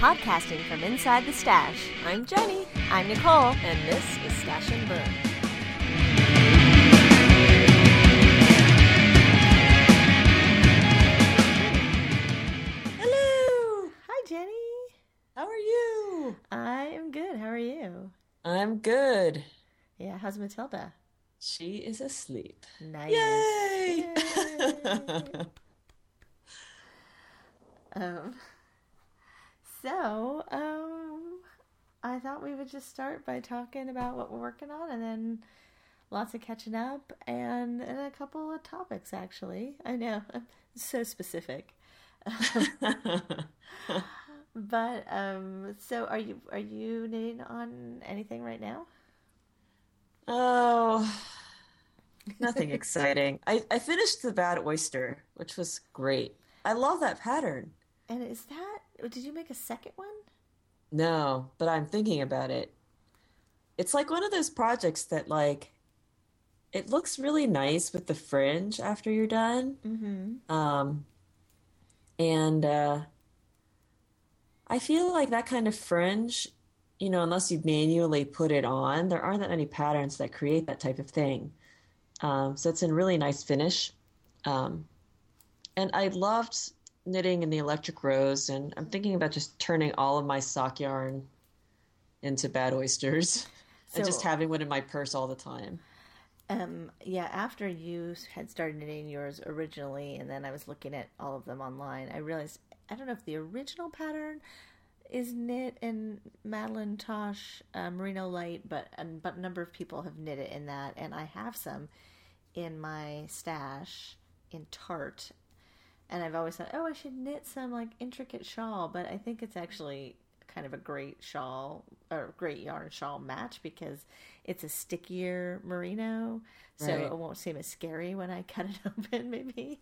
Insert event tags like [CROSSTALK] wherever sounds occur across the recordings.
Podcasting from inside the stash. I'm Jenny, I'm Nicole. and this is Stash and Burn. Hello! Hi, Jenny. How are you? I am good. How are you? I'm good. Yeah, how's Matilda? She is asleep. Nice. Yay! [LAUGHS] Um, so, um, I thought we would just start by talking about what we're working on and then lots of catching up and, and a couple of topics, actually. I know, [LAUGHS] I'm so specific. [LAUGHS] But, um, so are you, are you knitting on anything right now? oh, nothing exciting. I, I finished the Bad Oyster, which was great. I love that pattern. And is that, did you make a second one? No, but I'm thinking about it. It's like one of those projects that like it looks really nice with the fringe after you're done. Mm-hmm. Um, and uh, I feel like that kind of fringe, you know, unless you manually put it on, there aren't that many patterns that create that type of thing. Um, so it's in really nice finish. Um, and I loved knitting in the electric rose, and I'm thinking about just turning all of my sock yarn into bad oysters [LAUGHS] and just having one in my purse all the time. Um, yeah, after you had started knitting yours originally, and then I was looking at all of them online, I realized I don't know if the original pattern is knit in Madeline Tosh uh, Merino Light, but a, but a number of people have knit it in that, and I have some in my stash in Tarte, and I've always thought, oh, I should knit some like intricate shawl, but I think it's actually kind of a great shawl or great yarn shawl match because it's a stickier merino, so Right. it won't seem as scary when I cut it [LAUGHS] open. Maybe.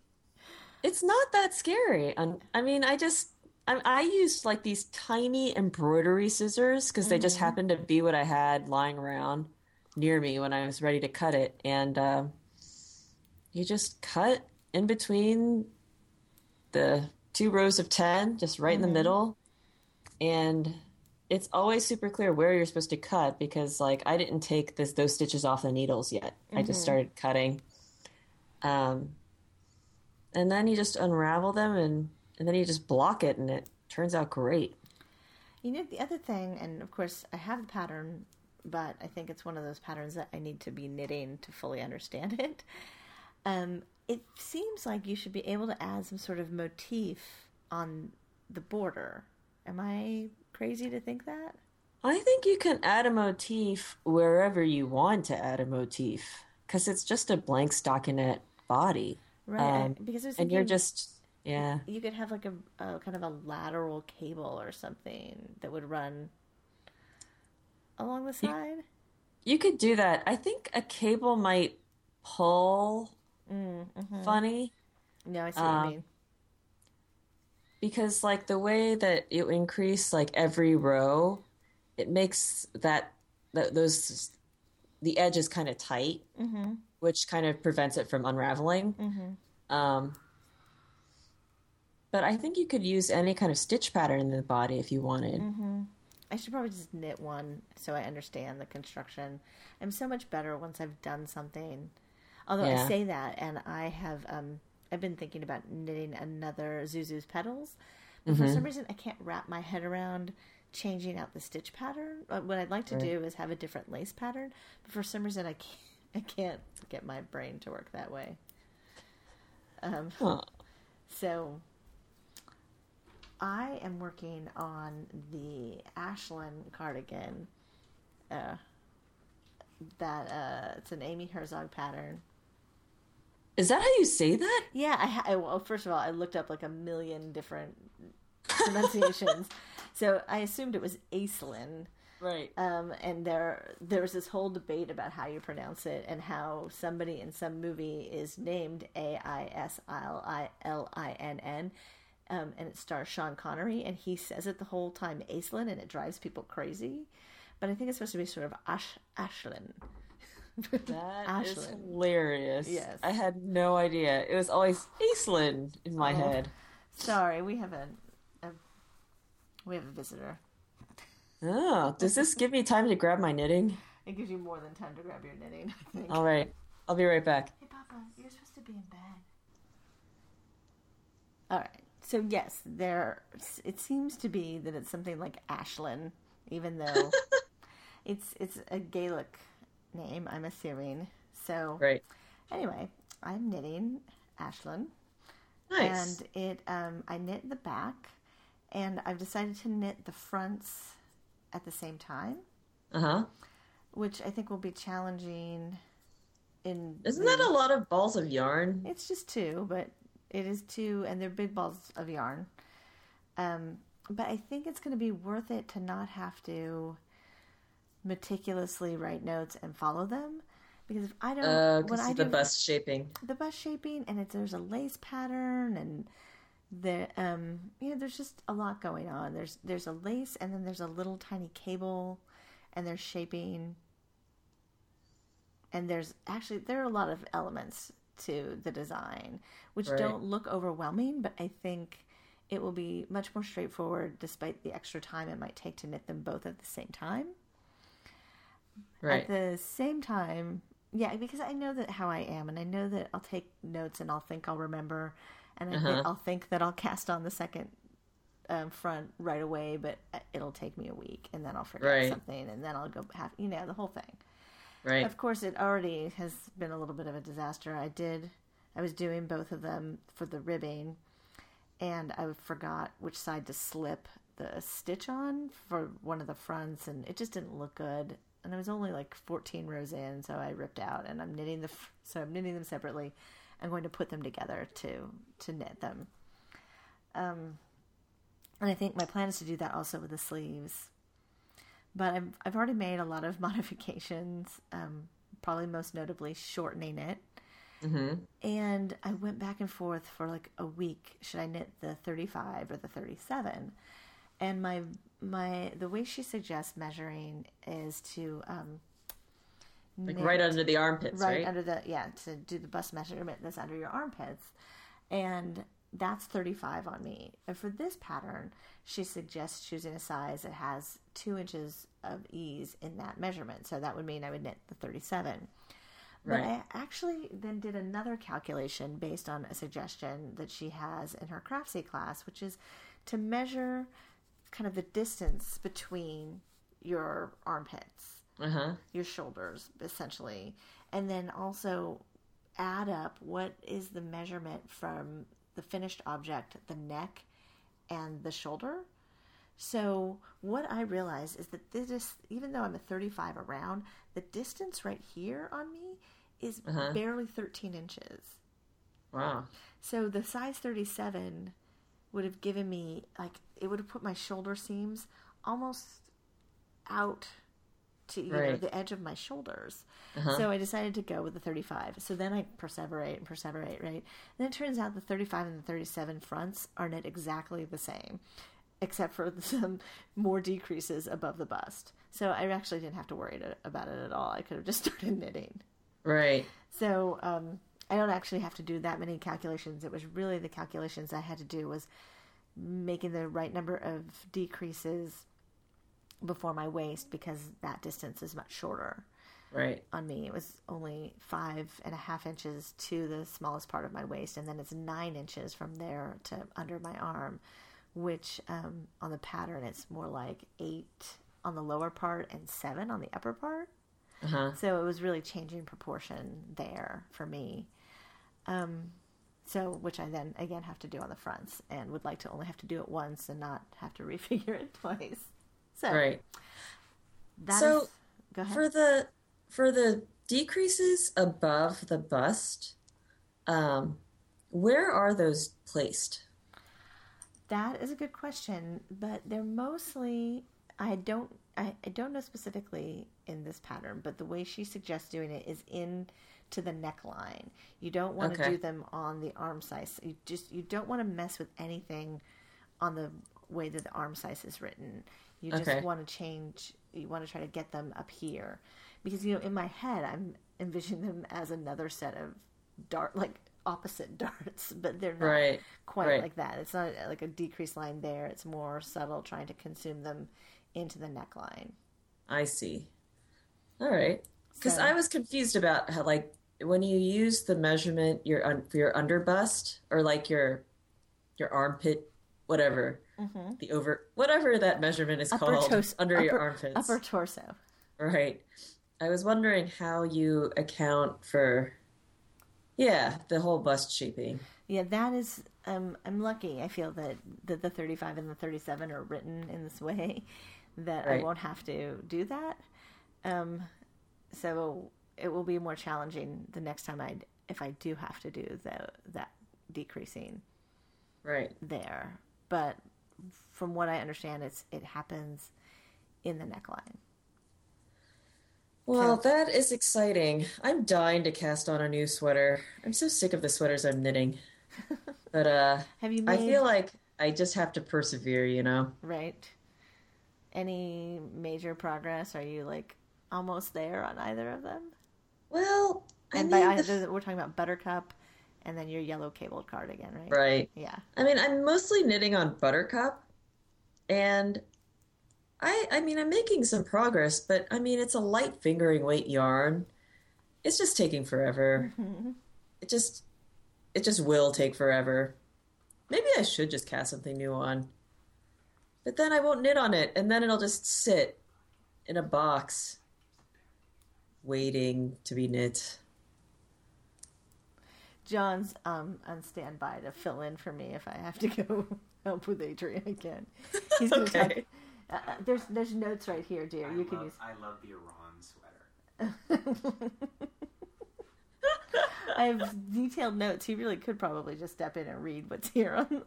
It's not that scary. I mean, I just I, I used like these tiny embroidery scissors because they just happened to be what I had lying around near me when I was ready to cut it. And uh, you just cut in between the two rows of 10, just right in the middle. And it's always super clear where you're supposed to cut because like I didn't take this those stitches off the needles yet. I just started cutting. Um, and then you just unravel them and and then you just block it and it turns out great. You know, the other thing, and of course, I have the pattern, but I think it's one of those patterns that I need to be knitting to fully understand [LAUGHS] it. Um, it seems like you should be able to add some sort of motif on the border. Am I crazy to think that? I think you can add a motif wherever you want to add a motif because it's just a blank stockinette body. Right. Um, because And you're just yeah. you could have like a, a kind of a lateral cable or something that would run along the side. You could do that. I think a cable might pull funny. No, I see what Um, you mean. because like the way that you increase like every row it makes that, that those the edge is kind of tight which kind of prevents it from unraveling um, but i think you could use any kind of stitch pattern in the body if you wanted I should probably just knit one so I understand the construction. I'm so much better once I've done something. Although I say that, and I have, um, I've been thinking about knitting another Zuzu's petals, but for some reason I can't wrap my head around changing out the stitch pattern. Uh, What I'd like to do is have a different lace pattern, but for some reason I can't, [LAUGHS] I can't get my brain to work that way. Um, Huh. so I am working on the Ashland cardigan. Uh, that uh, it's an Amy Herzog pattern. Is that how you say that Yeah, I, I well, first of all, I looked up like a million different pronunciations, [LAUGHS] so I assumed it was Aislinn. right Um, and there there was this whole debate about how you pronounce it and how somebody in some movie is named A I S L I L I N N, um, and it stars Sean Connery, and he says it the whole time Aislinn, and it drives people crazy. But I think it's supposed to be sort of Ash Ashlyn. That is hilarious. Yes. I had no idea. It was always Iceland in my Oh. head. Sorry, we have a, a We have a visitor. Oh, does this give me time to grab my knitting? It gives you more than time to grab your knitting, I think. All right. I'll be right back. Hey, Papa, you're supposed to be in bed. All right. So yes, there. It seems to be that it's something like Ashlyn, even though [LAUGHS] it's it's a Gaelic name. I'm assuming. So Right. anyway, I'm knitting Ashlyn, Nice. and it um, I knit the back, and I've decided to knit the fronts at the same time, Uh huh. which I think will be challenging. In Isn't the- that a lot of balls of yarn? It's just two, but it is two, and they're big balls of yarn. Um, but I think it's going to be worth it to not have to meticulously write notes and follow them, because if I don't, Uh, when I the do bust shaping. the bust shaping, and it's there's a lace pattern, and the um, you know, there's just a lot going on. There's there's a lace, and then there's a little tiny cable, and there's shaping, and there's actually there are a lot of elements to the design which Right. don't look overwhelming but i think it will be much more straightforward despite the extra time it might take to knit them both at the same time Right. at the same time yeah because i know that how i am and i know that i'll take notes and i'll think i'll remember and I think, Uh-huh. i'll think that i'll cast on the second um, front right away but uh, it'll take me a week and then i'll forget Right. something and then i'll go have you know the whole thing Right. of course, it already has been a little bit of a disaster. I did, I was doing both of them for the ribbing, and I forgot which side to slip the stitch on for one of the fronts, and it just didn't look good. And I was only like 14 rows in, so I ripped out, and I'm knitting the, so I'm knitting them separately. I'm going to put them together to to knit them. Um, and I think my plan is to do that also with the sleeves but I've, I've already made a lot of [LAUGHS] modifications, um, probably most notably shortening it. mm-hmm. And I went back and forth for like a week. Should I knit the 35 or the 37? And my my the way she suggests measuring is to um, Like knit right under the armpits, right, right? under the yeah to do the bust measurement that's under your armpits, and that's 35 on me. And for this pattern, she suggests choosing a size that has two inches of ease in that measurement. So that would mean I would knit the 37. But Right. I actually then did another calculation based on a suggestion that she has in her Craftsy class, which is to measure kind of the distance between your armpits Uh huh. your shoulders essentially and then also add up what is the measurement from the finished object the neck and the shoulder so what i realize is that this even though i'm a 35 around the distance right here on me is Uh-huh. barely 13 inches Wow. so the size 37 would have given me like it would have put my shoulder seams almost out to you know the edge of my shoulders. Uh-huh. So I decided to go with the 35. So then I perseverate and perseverate, right? And then it turns out the 35 and the 37 fronts are knit exactly the same, except for [LAUGHS] some more decreases above the bust. So I actually didn't have to worry to, about it at all. I could have just [LAUGHS] started knitting. Right. So um, I don't actually have to do that many calculations. It was really the calculations I had to do was making the right number of decreases before my waist because that distance is much shorter Right. on me. It was only five and a half inches to the smallest part of my waist, and then it's nine inches from there to under my arm, which um, on the pattern it's more like eight on the lower part and seven on the upper part. Uh huh. So it was really changing proportion there for me. Um, so which I then again have to do on the fronts and would like to only have to do it once and not have to [LAUGHS] refigure it twice. So Right. that So, is- go ahead. For the for the decreases above the bust, um, where are those placed? That is a good question, but they're mostly I don't I, I don't know specifically in this pattern, but the way she suggests doing it is in to the neckline. You don't want to do them on the arm size. You just you don't want to mess with anything on the way that the arm size is written. You just Okay. want to change you want to try to get them up here. Because you know, in my head I'm envisioning them as another set of dart like opposite [LAUGHS] darts, but they're not Right. quite Right. like that. It's not like a decrease line there. It's more subtle, trying to consume them into the neckline. I see. All right. Because So- I was confused about how, like, when you use the measurement your for your under bust or like your your armpit, whatever the over whatever that measurement is Mm-hmm. Upper called tos- under your armpits. upper torso. Right. I was wondering how you account for, yeah, the whole bust shaping. Yeah, that is. Um, I'm lucky. I feel that, that the 35 and the 37 are written in this way that I won't have to do that. Um, so it will be more challenging the next time I if I do have to do the that decreasing Right. there. But from what I understand, it's it happens in the neckline. Well, that is exciting. I'm dying to cast on a new sweater. I'm so sick of the sweaters I'm knitting. [LAUGHS] But uh Have you I feel like I just have to persevere, you know. right? Any major progress? Are you like almost there on either of them? Well, I And mean, by the- we're talking about Buttercup, and then your yellow cabled cardigan, right? right. Yeah. I mean, I'm mostly knitting on Buttercup, and I I mean, I'm making some progress, but I mean, it's a light fingering weight yarn. It's just taking forever. Mm-hmm. It just it just will take forever. Maybe I should just cast something new on. But then I won't knit on it, and then it'll just sit in a box waiting to be knit. John's um, on standby to fill in for me if I have to go [LAUGHS] help with Adrian again. He's gonna Okay. talk- uh, uh, there's there's notes right here, dear. I You can love, use. I love the Aran sweater. [LAUGHS] I have detailed notes. He really could probably just step in and read what's here on,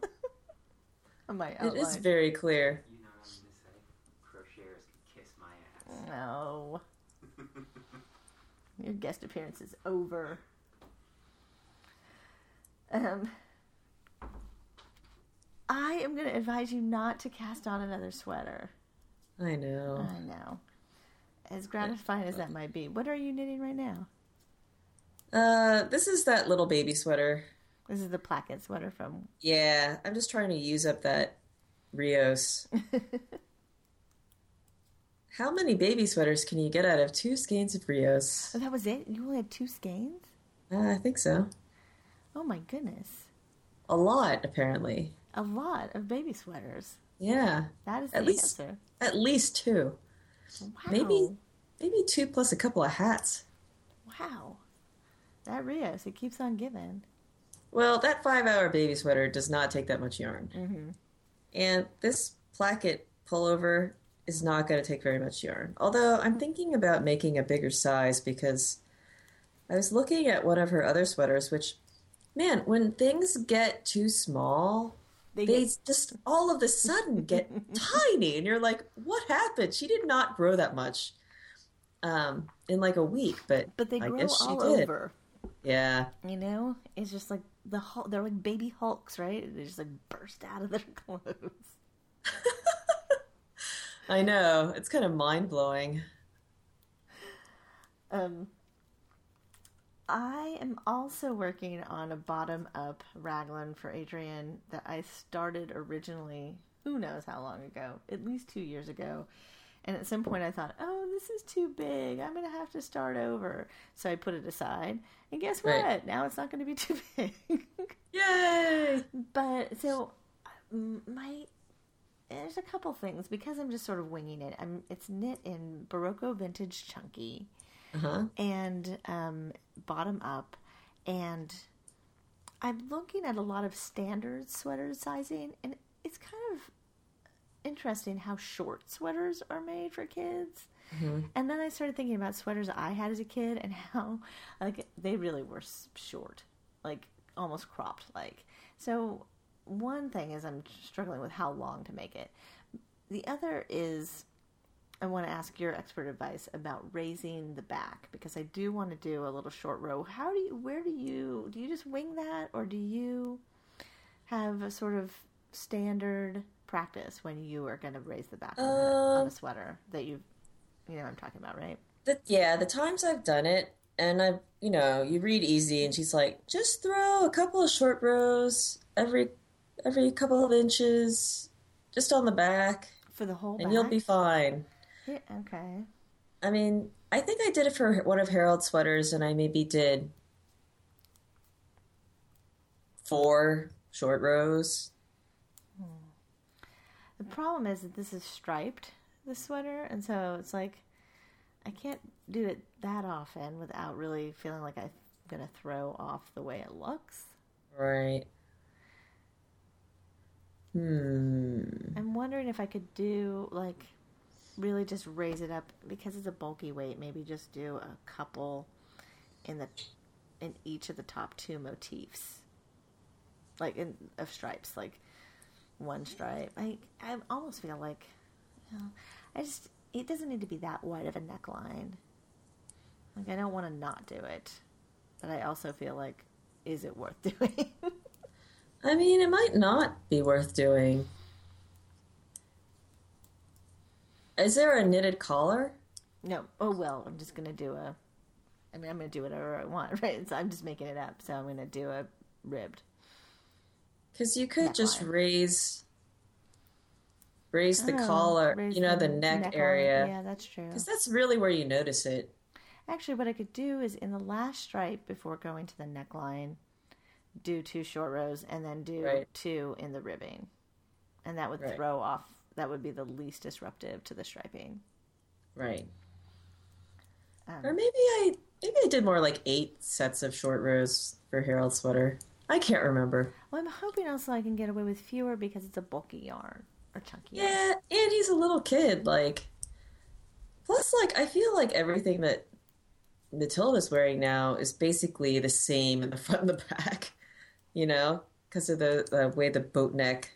[LAUGHS] on my It outline. is very clear. You know what I'm gonna say? Crocheters can kiss my ass. No. Your guest appearance is over. Um, I am going to advise you not to cast on another sweater. I know. I know. As gratifying as that might be. What are you knitting right now? Uh, this is that little baby sweater. This is the placket sweater from. Yeah, I'm just trying to use up that Rios. [LAUGHS] How many baby sweaters can you get out of two skeins of Rios? Oh, that was it? You only had two skeins? Uh, I think so. Oh my goodness. A lot, apparently. A lot of baby sweaters. Yeah, That is At least- answer. at least two. Wow. Maybe, maybe two plus a couple of hats. Wow. That Rios, it keeps on giving. Well, that five-hour baby sweater does not take that much yarn, Mm-hmm. and this placket pullover is not going to take very much yarn. Although I'm thinking about making a bigger size because I was looking at one of her other sweaters, which, man, when things get too small, They they get- just all of a sudden get [LAUGHS] tiny, and you're like, "What happened? She did not grow that much um, in like a week." But But they I grow all over. Yeah, You know, it's just like the Hul- they're like baby Hulks, right? They just like burst out of their [LAUGHS] clothes. [LAUGHS] I know. It's kind of mind blowing. Um, I am also working on a bottom up raglan for Adrian that I started originally. Who knows how long ago? At least two years ago. And at some point, I thought, "Oh, this is too big. I'm going to have to start over." So I put it aside. And guess what? Right. Now it's not going to be [LAUGHS] too big. Yay! But so my there's a couple things because I'm just sort of winging it. I'm it's knit in Berroco vintage chunky Uh huh. and um, bottom up, and I'm looking at a lot of standard sweater sizing, and it's kind of interesting how short sweaters are made for kids. And then I started thinking about sweaters I had as a kid and how like they really were short, like almost cropped like. So one thing is I'm struggling with how long to make it. The other is I want to ask your expert advice about raising the back because I do want to do a little short row. How do you where do you do you just wing that or do you have a sort of standard practice when you are going to raise the back on, a, on a Um, sweater that you you know I'm talking about, right? The, yeah, the times I've done it, and I, you know, you read easy, and she's like, just throw a couple of short rows every every couple of inches, just on the back, For the whole and back? you'll be fine. Yeah, okay. I mean, I think I did it for one of Harold's sweaters, and I maybe did four short rows. Hmm. The problem is that this is striped, the sweater, and so it's like I can't do it that often without really feeling like I'm gonna throw off the way it looks. Right. Hmm. I'm wondering if I could do like really just raise it up because it's a bulky weight. Maybe just do a couple in the in each of the top two motifs, like in of stripes, like one stripe. I I almost feel like, you know, I just it doesn't need to be that wide of a neckline. Like I don't want to not do it, but I also feel like, is it worth [LAUGHS] doing? I mean, it might not be worth doing. Is there a knitted collar? No. Oh well, I'm just gonna do a. I mean, I'm gonna do whatever I want, [LAUGHS] right? So I'm just making it up. So I'm gonna do a ribbed. Because you could just Neckline. raise raise the Oh, collar, raise you know, the neck, neckline. area. Yeah, that's true. Because that's really where you notice it. Actually, what I could do is in the last stripe before going to the neckline, do two short rows and then do Right. two in the ribbing, and that would Right. throw off. That would be the least disruptive to the striping. Right. Um, Or maybe I maybe I did more like eight sets of short rows for Harold's sweater. I can't remember. Well, I'm hoping also I can get away with fewer because it's a bulky yarn or chunky. yarn. Yeah, and he's a little kid. Like, plus, like I feel like everything that Matilda's wearing now is basically the same in the front and the back. You know, because of the, the way the boat neck,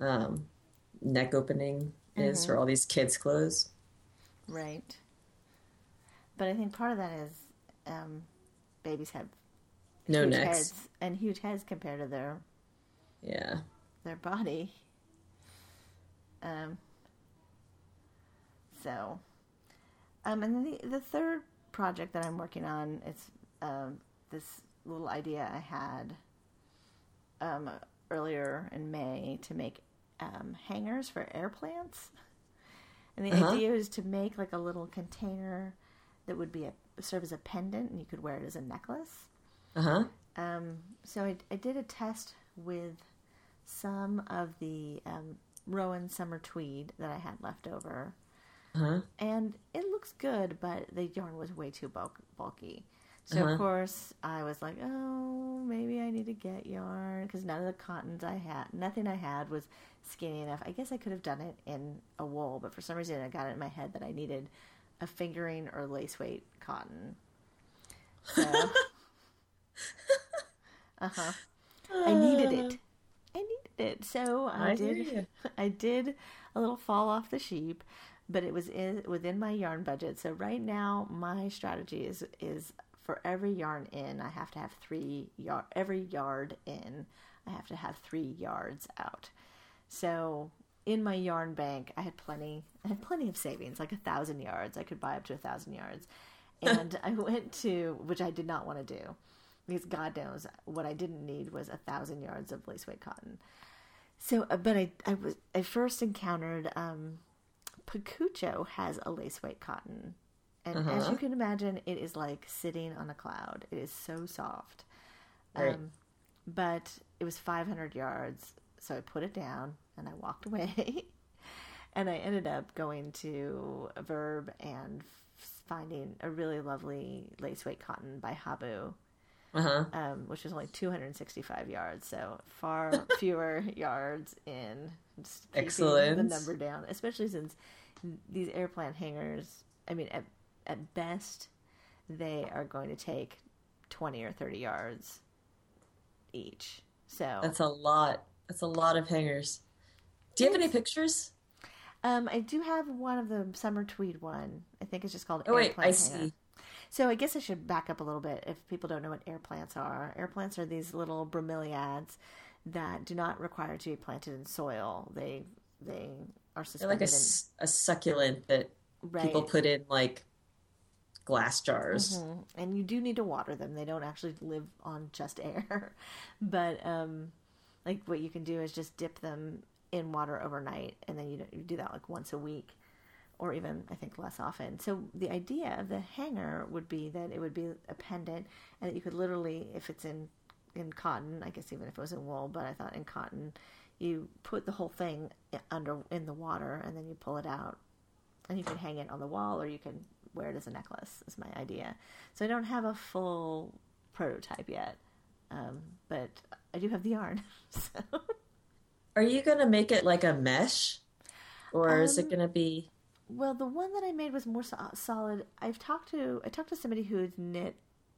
um, neck opening is for all these kids' clothes. Right. But I think part of that is um, babies have No huge necks. heads and huge heads compared to their Yeah. their body. Um. So, um, and then the the third project that I'm working on is um, this little idea I had um, earlier in May to make um, hangers for air plants. And the Uh-huh. idea is to make like a little container that would be a serve as a pendant, and you could wear it as a necklace. Uh huh. Um, so I, I did a test with some of the um, Rowan summer tweed that I had left over, Uh huh. and it looks good, but the yarn was way too bulk, bulky. So Uh-huh. of course I was like, oh, maybe I need to get yarn because none of the cottons I had, nothing I had was skinny enough. I guess I could have done it in a wool, but for some reason I got it in my head that I needed a fingering or lace weight cotton. So, [LAUGHS] uh huh. I needed it. I needed it. So I, I did. [LAUGHS] I did a little fall off the sheep, but it was in within my yarn budget. So right now my strategy is is for every yarn in, I have to have three yard. Every yard in, I have to have three yards out. So in my yarn bank, I had plenty. I had plenty of savings, like a thousand yards. I could buy up to a thousand yards, [LAUGHS] and I went to which I did not want to do because God knows what I didn't need was a thousand yards of lace weight cotton. So, uh, but I I was I first encountered um, Pakucho has a lace weight cotton, and as Uh-huh. you can imagine, it is like sitting on a cloud. It is so soft. Right. Um, but it was 500 yards, so I put it down and I walked [LAUGHS] away. and I ended up going to a Verb and f- finding a really lovely lace weight cotton by Habu, Uh huh. um, which was only 265 yards, so far [LAUGHS] fewer yards in. Just Excellent. The number down, especially since these air plant hangers. I mean, at best, they are going to take 20 or 30 yards each. So That's a lot. That's a lot of hangers. Do you have any pictures? Um, I do have one of the summer tweed one. I think it's just called. Oh wait, I Hanger. see. So I guess I should back up a little bit if people don't know what air plants are. Air plants are these little bromeliads that do not require to be planted in soil. They they are They're like a, suspended s- a succulent that right. people put in like glass jars. Mhm. And you do need to water them. They don't actually live on just [LAUGHS] air. but um, like what you can do is just dip them in water overnight, and then you, you do that like once a week, or even I think less often. So the idea of the hanger would be that it would be a pendant, and that you could literally, if it's in in cotton, I guess even if it was in wool, but I thought in cotton, you put the whole thing under in the water, and then you pull it out and you can hang it on the wall or you can wear it as a necklace is my idea so i don't have a full prototype yet um, but i do have the yarn [LAUGHS] so Are you gonna make it like a mesh, or is it Um, gonna be? well the one that i made was more so- solid i've talked to i talked to somebody who had knit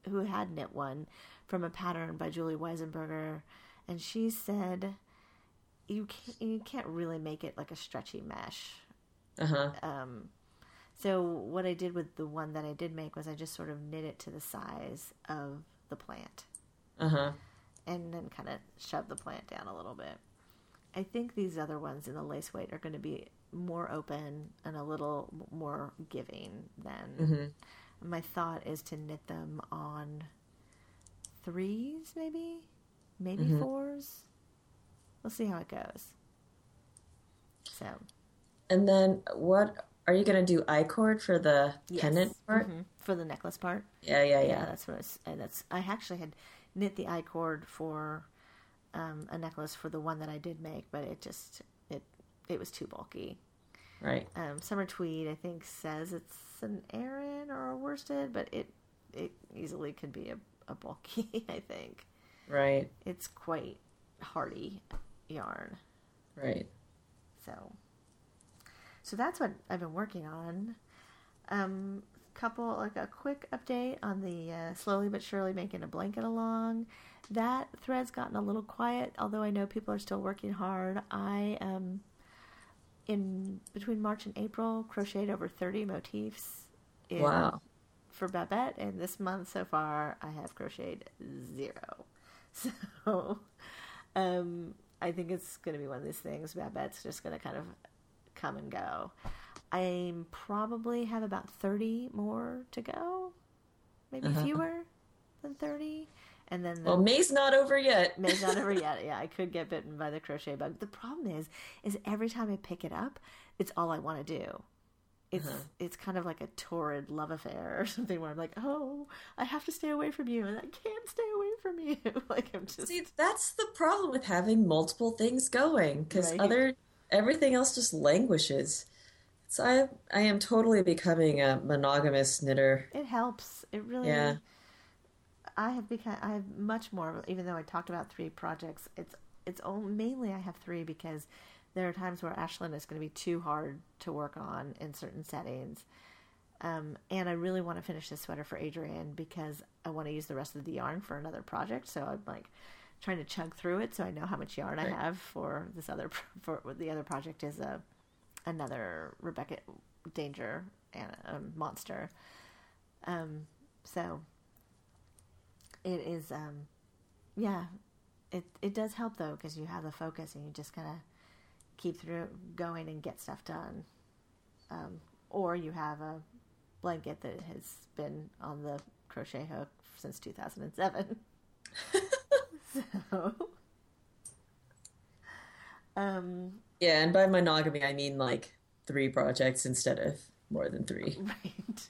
who had knit one from a pattern by julie weisenberger and she said you can't, you can't really make it like a stretchy mesh Uh huh. um, so what I did with the one that I did make was I just sort of knit it to the size of the plant Uh huh. and then kind of shove the plant down a little bit. I think these other ones in the lace weight are going to be more open and a little more giving than Mm-hmm. my thought is to knit them on threes maybe maybe Mhm. fours we'll see how it goes so And then what are you gonna do? I cord for the yes. pendant part? Mhm. for the necklace part Yeah, yeah, yeah, yeah. that's what it's, and that's I actually had knit the I cord for um, a necklace for the one that I did make, but it just it it was too bulky. Right. Um, Summer Tweed I think says it's an Aran or a worsted, but it it easily could be a, a bulky. [LAUGHS] I think Right. it's quite hardy yarn. Right. So, so that's what I've been working on. Um, couple like a quick update on the uh, slowly but surely making a blanket along. That thread's gotten a little quiet, although I know people are still working hard. I um, in between March and April crocheted over thirty motifs. In, Wow. For Babette, and this month so far I have crocheted zero. [LAUGHS] So, um, I think it's going to be one of these things. Babette's just going to kind of come and go. I probably have about 30 more to go, maybe Uh-huh. fewer than 30. And then the Well, May's not over yet. May's not over [LAUGHS] yet. Yeah, I could get bitten by the crochet bug. The problem is, is every time I pick it up, it's all I want to do. It's Uh-huh. it's kind of like a torrid love affair or [LAUGHS] something where I'm like, oh, I have to stay away from you, and I can't stay away from you. [LAUGHS] like I'm just See, that's the problem with having multiple things going because Right. other everything else just languishes. So I I am totally becoming a monogamous knitter. it helps. It really. Yeah. I have become. I have much more. Even though I talked about three projects, it's it's only, mainly I have three because there are times where Ashlyn is going to be too hard to work on in certain settings. Um, and I really want to finish this sweater for Adrienne because I want to use the rest of the yarn for another project. So I'm like trying to chug through it so I know how much yarn I have for this other [LAUGHS] for the other project is a another Rebecca Danger and a monster. Um, so it is um, yeah, it it does help though because you have the focus and you just kind of keep through going and get stuff done. Um, or you have a blanket that has been on the crochet hook since 2007. [LAUGHS] [LAUGHS] so, um, Yeah, and by monogamy I mean like three projects instead of more than three. [LAUGHS] right.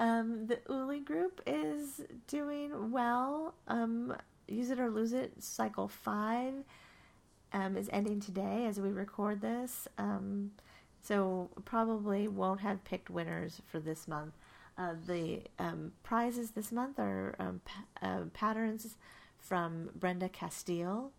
Um, the Uli group is doing well. Um, Use it or lose it. Cycle five um, is ending today as we record this. Um, so probably won't have picked winners for this month. The um, prizes this month are um, pa- uh, patterns from Brenda Castiel,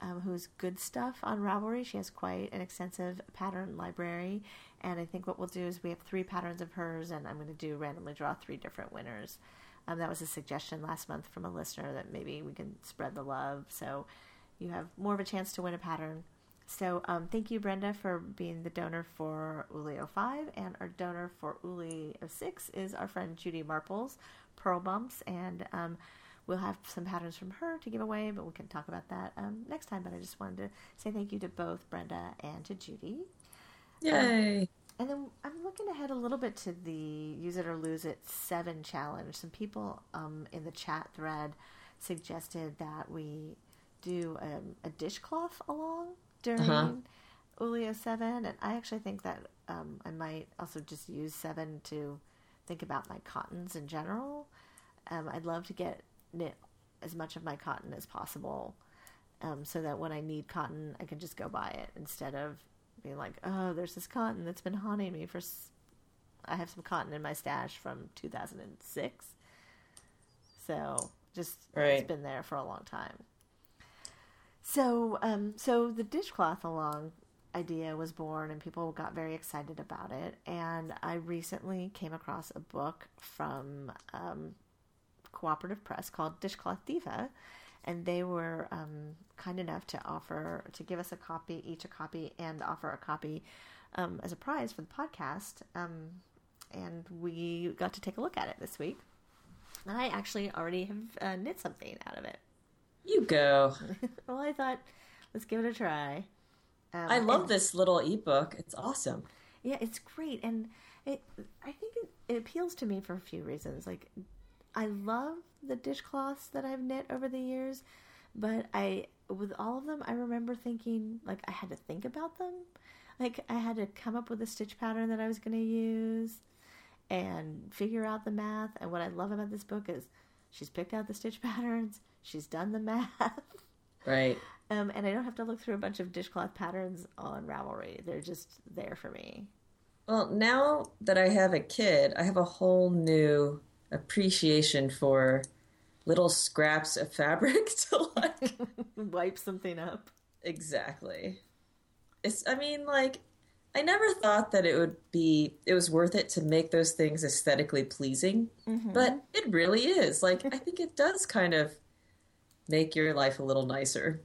um, who's good stuff on Ravelry. She has quite an extensive pattern library, and I think what we'll do is we have three patterns of hers, and I'm going to do randomly draw three different winners. Um, that was a suggestion last month from a listener that maybe we can spread the love, so you have more of a chance to win a pattern. So um, thank you, Brenda, for being the donor for Uli 05, and our donor for Uli 06 is our friend Judy Marples, Purl Bumps, and um, we'll have some patterns from her to give away, but we can talk about that um, next time. But I just wanted to say thank you to both Brenda and to Judy. Yay! and then I'm looking ahead a little bit to the Use It or Lose It 7 challenge. Some people um, in the chat thread suggested that we do um, a dishcloth along during Uh-huh. Ulio 7. And I actually think that um, I might also just use 7 to think about my cottons in general. Um, I'd love to get knit as much of my cotton as possible um, so that when I need cotton, I can just go buy it instead of being like, oh, there's this cotton that's been haunting me for. S- I have some cotton in my stash from 2006. So just Right. it's been there for a long time. So, um, so the dishcloth along idea was born, and people got very excited about it. And I recently came across a book from um, Cooperative Press called Dishcloth Diva, and they were um, kind enough to offer to give us a copy, each a copy, and offer a copy um, as a prize for the podcast. Um, and we got to take a look at it this week. I actually already have uh, knit something out of it. You go. [LAUGHS] well, I thought, let's give it a try. Um, I love and- this little ebook. It's awesome. Yeah, it's great, and it. I think it, it appeals to me for a few reasons. Like, I love the dishcloths that I've knit over the years, but I, with all of them, I remember thinking like I had to think about them. Like I had to come up with a stitch pattern that I was going to use, and figure out the math. And what I love about this book is she's picked out the stitch [LAUGHS] patterns, she's done the math. [LAUGHS] Right. Um, and I don't have to look through a bunch of dishcloth patterns on Ravelry. They're just there for me. Well, now that I have a kid, I have a whole new appreciation for little scraps of fabric [LAUGHS] to like [LAUGHS] Wipe something up. exactly. It's I mean like I never thought that it would be it was worth it to make those things aesthetically pleasing, but it really is. Like I think it does kind of make your life a little nicer.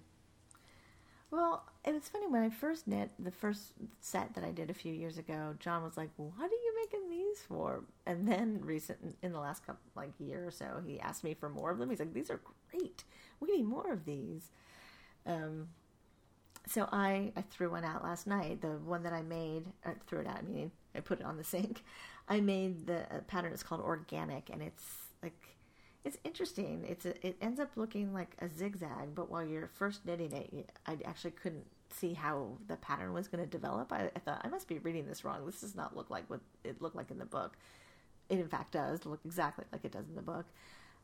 Well, it was funny when I first knit the first set that I did a few years ago. John was like, "What are you making these for?" And then recent in the last couple like year or so, he asked me for more of them. He's like, "These are great. We need more of these." Um, so I I threw one out last night. The one that I made, or threw it out. I mean, I put it on the [LAUGHS] sink. I made the pattern. It's called organic, and it's like it's interesting. It's a, it ends up looking like a zigzag, but while you're first knitting it, I actually couldn't see how the pattern was going to develop. I, I thought I must be reading this wrong. This does not look like what it looked like in the book. It in fact does look exactly like it does in the book.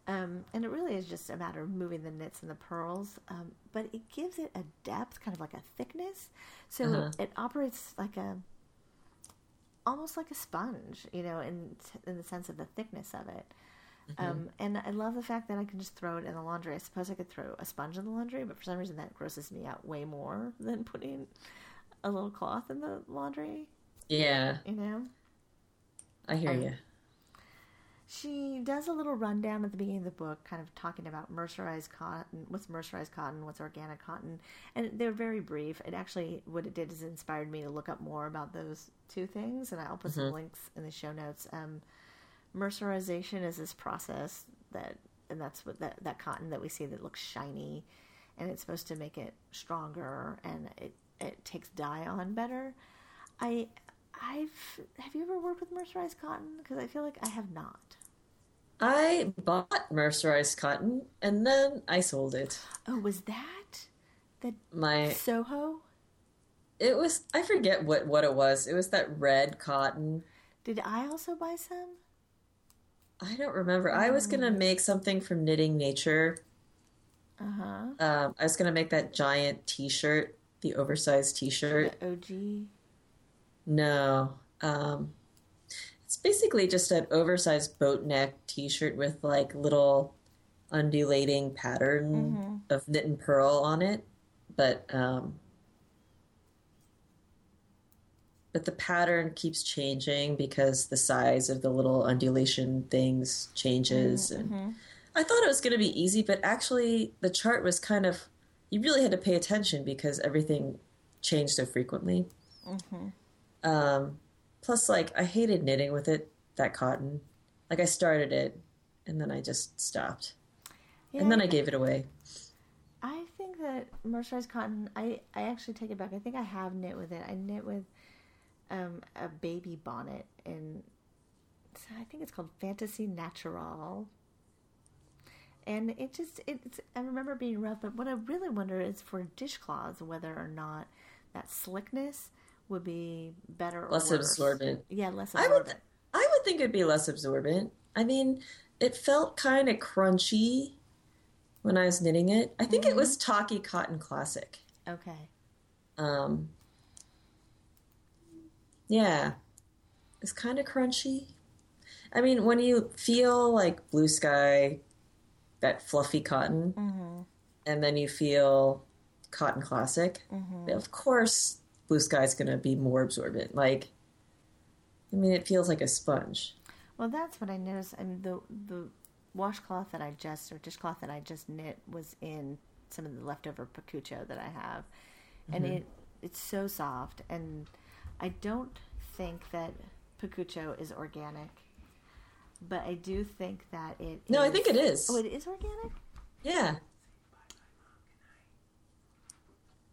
Um, and it really is just a matter of moving the knits and the purls, um, but it gives it a depth, kind of like a thickness. So Uh-huh. it operates like a, almost like a sponge, you know, in in the sense of the thickness of it. Um, and I love the fact that I can just throw it in the laundry. I suppose I could throw a sponge in the laundry, but for some reason that grosses me out way more [LAUGHS] than putting a little cloth in the laundry. Yeah, You know. I hear Um, you. She does a little rundown at the beginning of the book, kind of talking about mercerized cotton, what's mercerized cotton, what's organic cotton, and they're very brief. It actually, what it did is it inspired me to look up more about those two things, and I'll put some links in the show notes. Um, mercerization is this process that, and that's what that, that cotton that we see that looks shiny, and it's supposed to make it stronger, and it it takes dye on better. I I've have you ever worked with mercerized cotton? Because I feel like I have not. I bought mercerized cotton and then I sold it. Oh, was that the My Soho? it was I forget what what it was. It was that red cotton. Did I also buy some? I don't remember. I was gonna make something from Knitting Nature. Uh huh. Um, I was gonna make that giant T-shirt, the oversized T-shirt. The OG. No, um, it's basically just an oversized boat neck T-shirt with like little undulating pattern of knit and purl on it, but um, but the pattern keeps changing because the size of the little undulation things changes mm-hmm, and mm-hmm. I thought it was going to be easy, but actually the chart was kind of you really had to pay attention because everything changed so frequently. Mm-hmm. Um, plus, like I hated knitting with it that cotton. Like I started it and then I just stopped, Yeah, and then I gave it away. I think that mercerized cotton. I I actually take it back. I think I have knit with it. I knit with um, a baby bonnet, and I think it's called Fantasy Natural. And it just it's I remember being rough, but what I really wonder is for dishcloths whether or not that slickness would be better or less worse. absorbent. Yeah, less absorbent. I would I would think it'd be less absorbent. I mean, it felt kind of crunchy when I was knitting it. I think it was Tahki Cotton Classic. Okay. Um, yeah, it's kind of crunchy. I mean, when you feel like blue sky, that fluffy cotton, Mm-hmm. and then you feel cotton classic, Mm-hmm. of course, blue sky is going to be more absorbent. Like, I mean, it feels like a sponge. Well, that's what I noticed. I mean, the the washcloth that I just or dishcloth that I just knit was in some of the leftover Pakucho that I have, and it it's so soft. And I don't think that Pakucho is organic, but I do think that it. No, I think it is. Oh, it is organic. Yeah.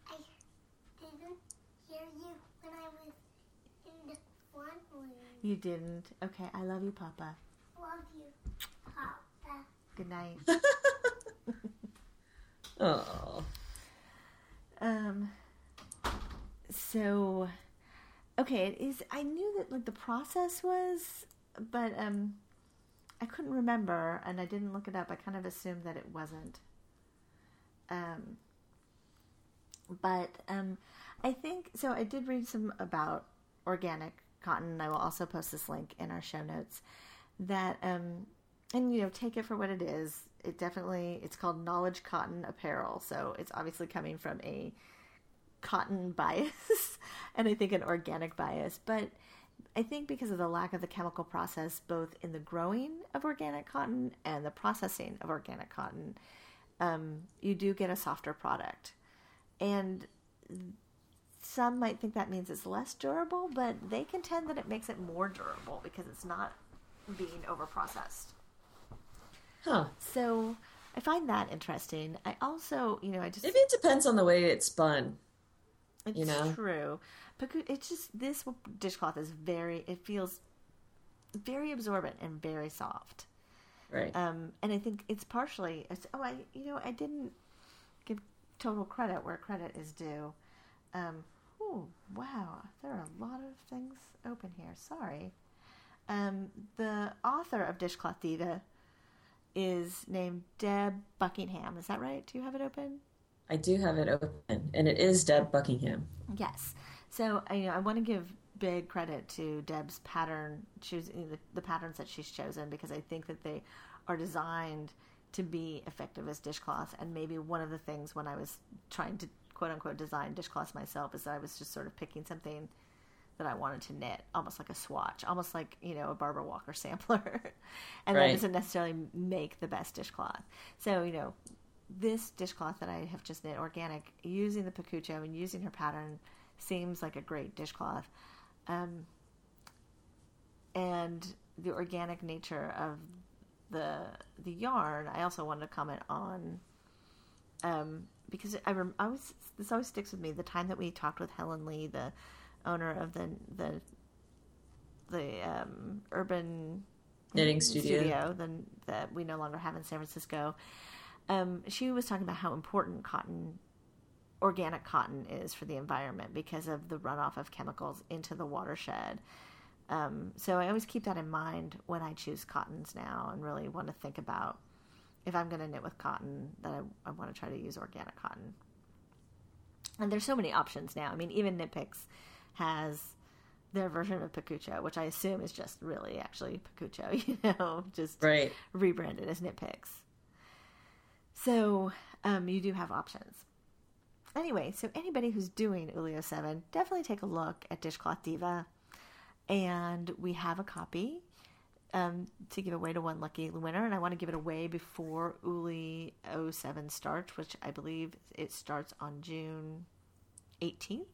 I didn't hear you when I was in the front. You didn't. Okay, I love you, Papa. Love you, Papa. Good night. [LAUGHS] Oh. Um. So, okay, it is. I knew that like the process was, but um, I couldn't remember, and I didn't look it up. I kind of assumed that it wasn't. Um. But um, I think so. I did read some about organic cotton. I will also post this link in our show notes. That um, and you know, take it for what it is. It definitely it's called Knowledge Cotton Apparel, so it's obviously coming from a cotton [LAUGHS] bias and I think an organic bias. But I think because of the lack of the chemical process, both in the growing of organic cotton and the processing of organic cotton, um, you do get a softer product. And some might think that means it's less durable, but they contend that it makes it more durable because it's not being over processed. Huh. So I find that interesting. I also, you know, I just Maybe it depends on the way it's spun. It's you know? true. But it's just this dishcloth is very. It feels very absorbent and very soft. Right. Um, and I think it's partially. It's, oh, I you know I didn't give total credit where credit is due. Um, oh wow, there are a lot of things open here. Sorry. Um, the author of Dishcloth Diva is named Deb Buckingham. Is that right? Do you have it open? I do have it open, and it is Deb Buckingham. Yes. So I, you know, I want to give big credit to Deb's pattern choosing the, the patterns that she's chosen because I think that they are designed to be effective as dishcloths. And maybe one of the things when I was trying to quote unquote design dishcloths myself is that I was just sort of picking something that I wanted to knit, almost like a swatch, almost like you know a Barbara Walker sampler, [LAUGHS] and that doesn't necessarily make the best dishcloth. So you know, this dishcloth that I have just knit organic, using the Pakucho and using her pattern, seems like a great dishcloth, um, and the organic nature of the the yarn. I also wanted to comment on. Um, because I, rem- I was this always sticks with me the time that we talked with Helen Lee, the owner of the the the um, urban Knitting studio. studio than that we no longer have in San Francisco. Um, she was talking about how important cotton, organic cotton, is for the environment because of the runoff of chemicals into the watershed. Um, so I always keep that in mind when I choose cottons now, and really want to think about if I'm going to knit with cotton that I, I want to try to use organic cotton. And there's so many options now. I mean, even Knitpicks has their version of Pakucho, which I assume is just really actually Pakucho, [LAUGHS] you know, just Right. rebranded as Knitpicks. So um, you do have options. Anyway, so anybody who's doing Ulio 7, definitely take a look at Dishcloth Diva. And we have a copy um, to give away to one lucky winner. And I want to give it away before Uli 07 starts, which I believe it starts on June 18th.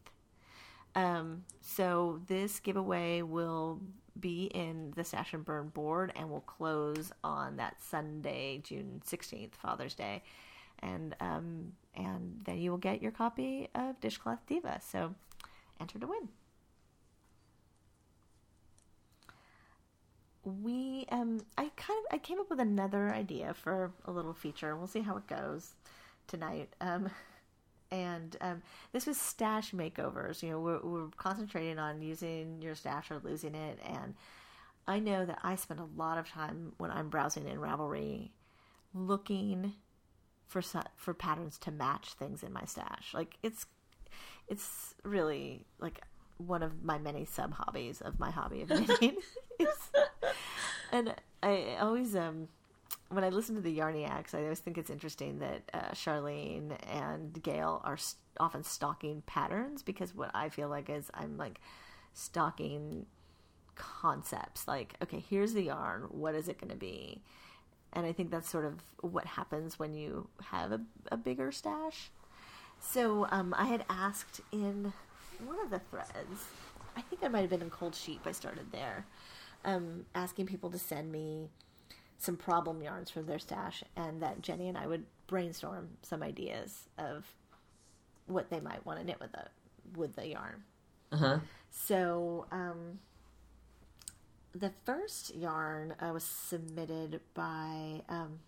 Um, so this giveaway will be in the Stash and Burn board and will close on that Sunday, June 16th, Father's Day. And um, and then you will get your copy of Dishcloth Diva. So enter to win. We um I kind of I came up with another idea for a little feature. We'll see how it goes tonight. Um and um this was stash makeovers. You know, we're we're concentrating on using your stash or losing it and I know that I spend a lot of time when I'm browsing in Ravelry looking for for patterns to match things in my stash. Like it's it's really like one of my many sub hobbies of my hobby of knitting. [LAUGHS] [LAUGHS] And I always um when I listen to the Yarniacs, I always think it's interesting that uh, Charlene and Gail are s often stalking patterns because what I feel like is I'm like stalking concepts. Like, okay, here's the yarn. What is it going to be? And I think that's sort of what happens when you have a, a bigger stash. So um, I had asked in one of the threads, I think I might have been in Cold Sheep, I started there, um, asking people to send me some problem yarns from their stash and that Jenny and I would brainstorm some ideas of what they might want to knit with the with the yarn. Uh huh. So, um, the first yarn uh, was submitted by um,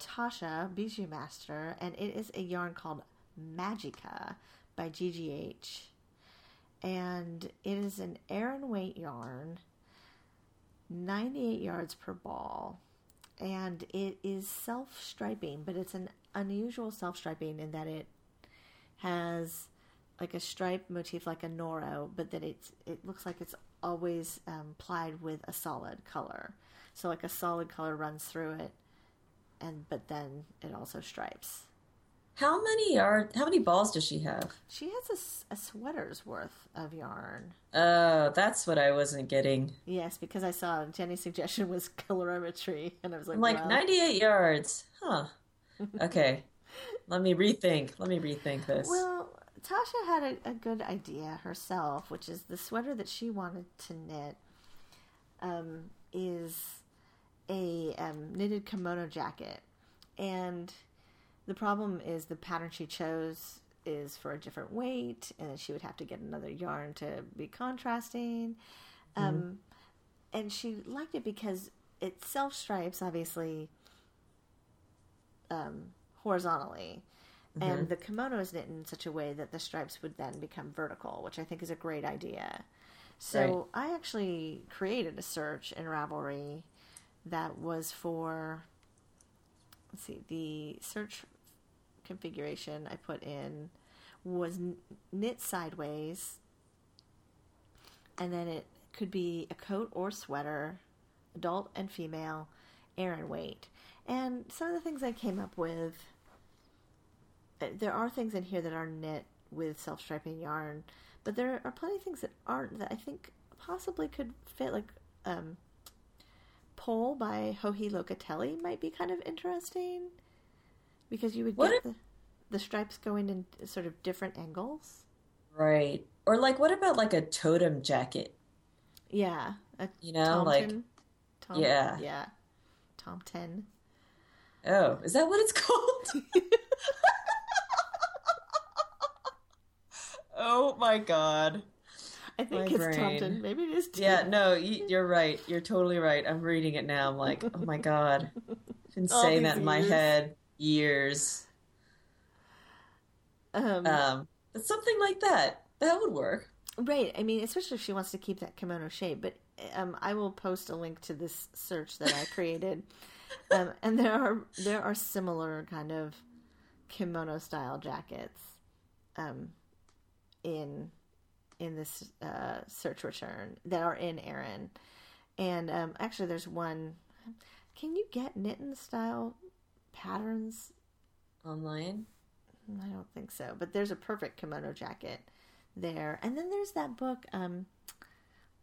Tasha Bijou Master, and it is a yarn called Magica by GGH. And it is an Aran weight yarn, 98 yards per ball. And it is self striping, but it's an unusual self striping in that it has like a stripe motif like a Noro, but that it's it looks like it's always um, plied with a solid color. So like a solid color runs through it, and but then it also stripes. How many are? How many balls does she have? She has a sweater's worth of yarn. Oh, that's what I wasn't getting. Yes, because I saw Jenny's suggestion was calorimetry, and I was like, I'm like well, 98 yards. Huh. [LAUGHS] Okay. Let me rethink. Let me rethink this. Well, Tasha had a, a good idea herself, which is the sweater that she wanted to knit um, is a um, knitted kimono jacket. And the problem is the pattern she chose is for a different weight, and she would have to get another yarn to be contrasting. Um, and she liked it because it self stripes, obviously, um, horizontally. And the kimono is knit in such a way that the stripes would then become vertical, which I think is a great idea. So I actually created a search in Ravelry that was for, let's see, the search configuration I put in was knit sideways, and then it could be a coat or sweater, adult and female, Aran weight. And some of the things I came up with, uh, there are things in here that are knit with self striping yarn, but there are plenty of things that aren't that I think possibly could fit. Like um, Pole by Joji Locatelli might be kind of interesting because you would What get if- the, the stripes going in sort of different angles. right. Or like, what about like a totem jacket? Yeah, You know, like, Tomten. Tom, yeah. yeah, Tom Ten. oh, is that what it's [LAUGHS] called? oh my god. I think My it's brain. Tomten. Maybe it is. Yeah, no, you're right. You're totally right. I'm reading it now. I'm like, oh my god. I've been [LAUGHS] saying that in my years. head years. Um, Um, but something like that. That would work. Right. I mean, especially if she wants to keep that kimono shape. But um, I will post a link to this search that I created, [LAUGHS] um, and there are there are similar kind of kimono style jackets um, in in this uh, search return that are in Aran. And um, actually, there's one. Can you get knitting style patterns? Online. I don't think so, but there's a perfect kimono jacket there. And then there's that book, um,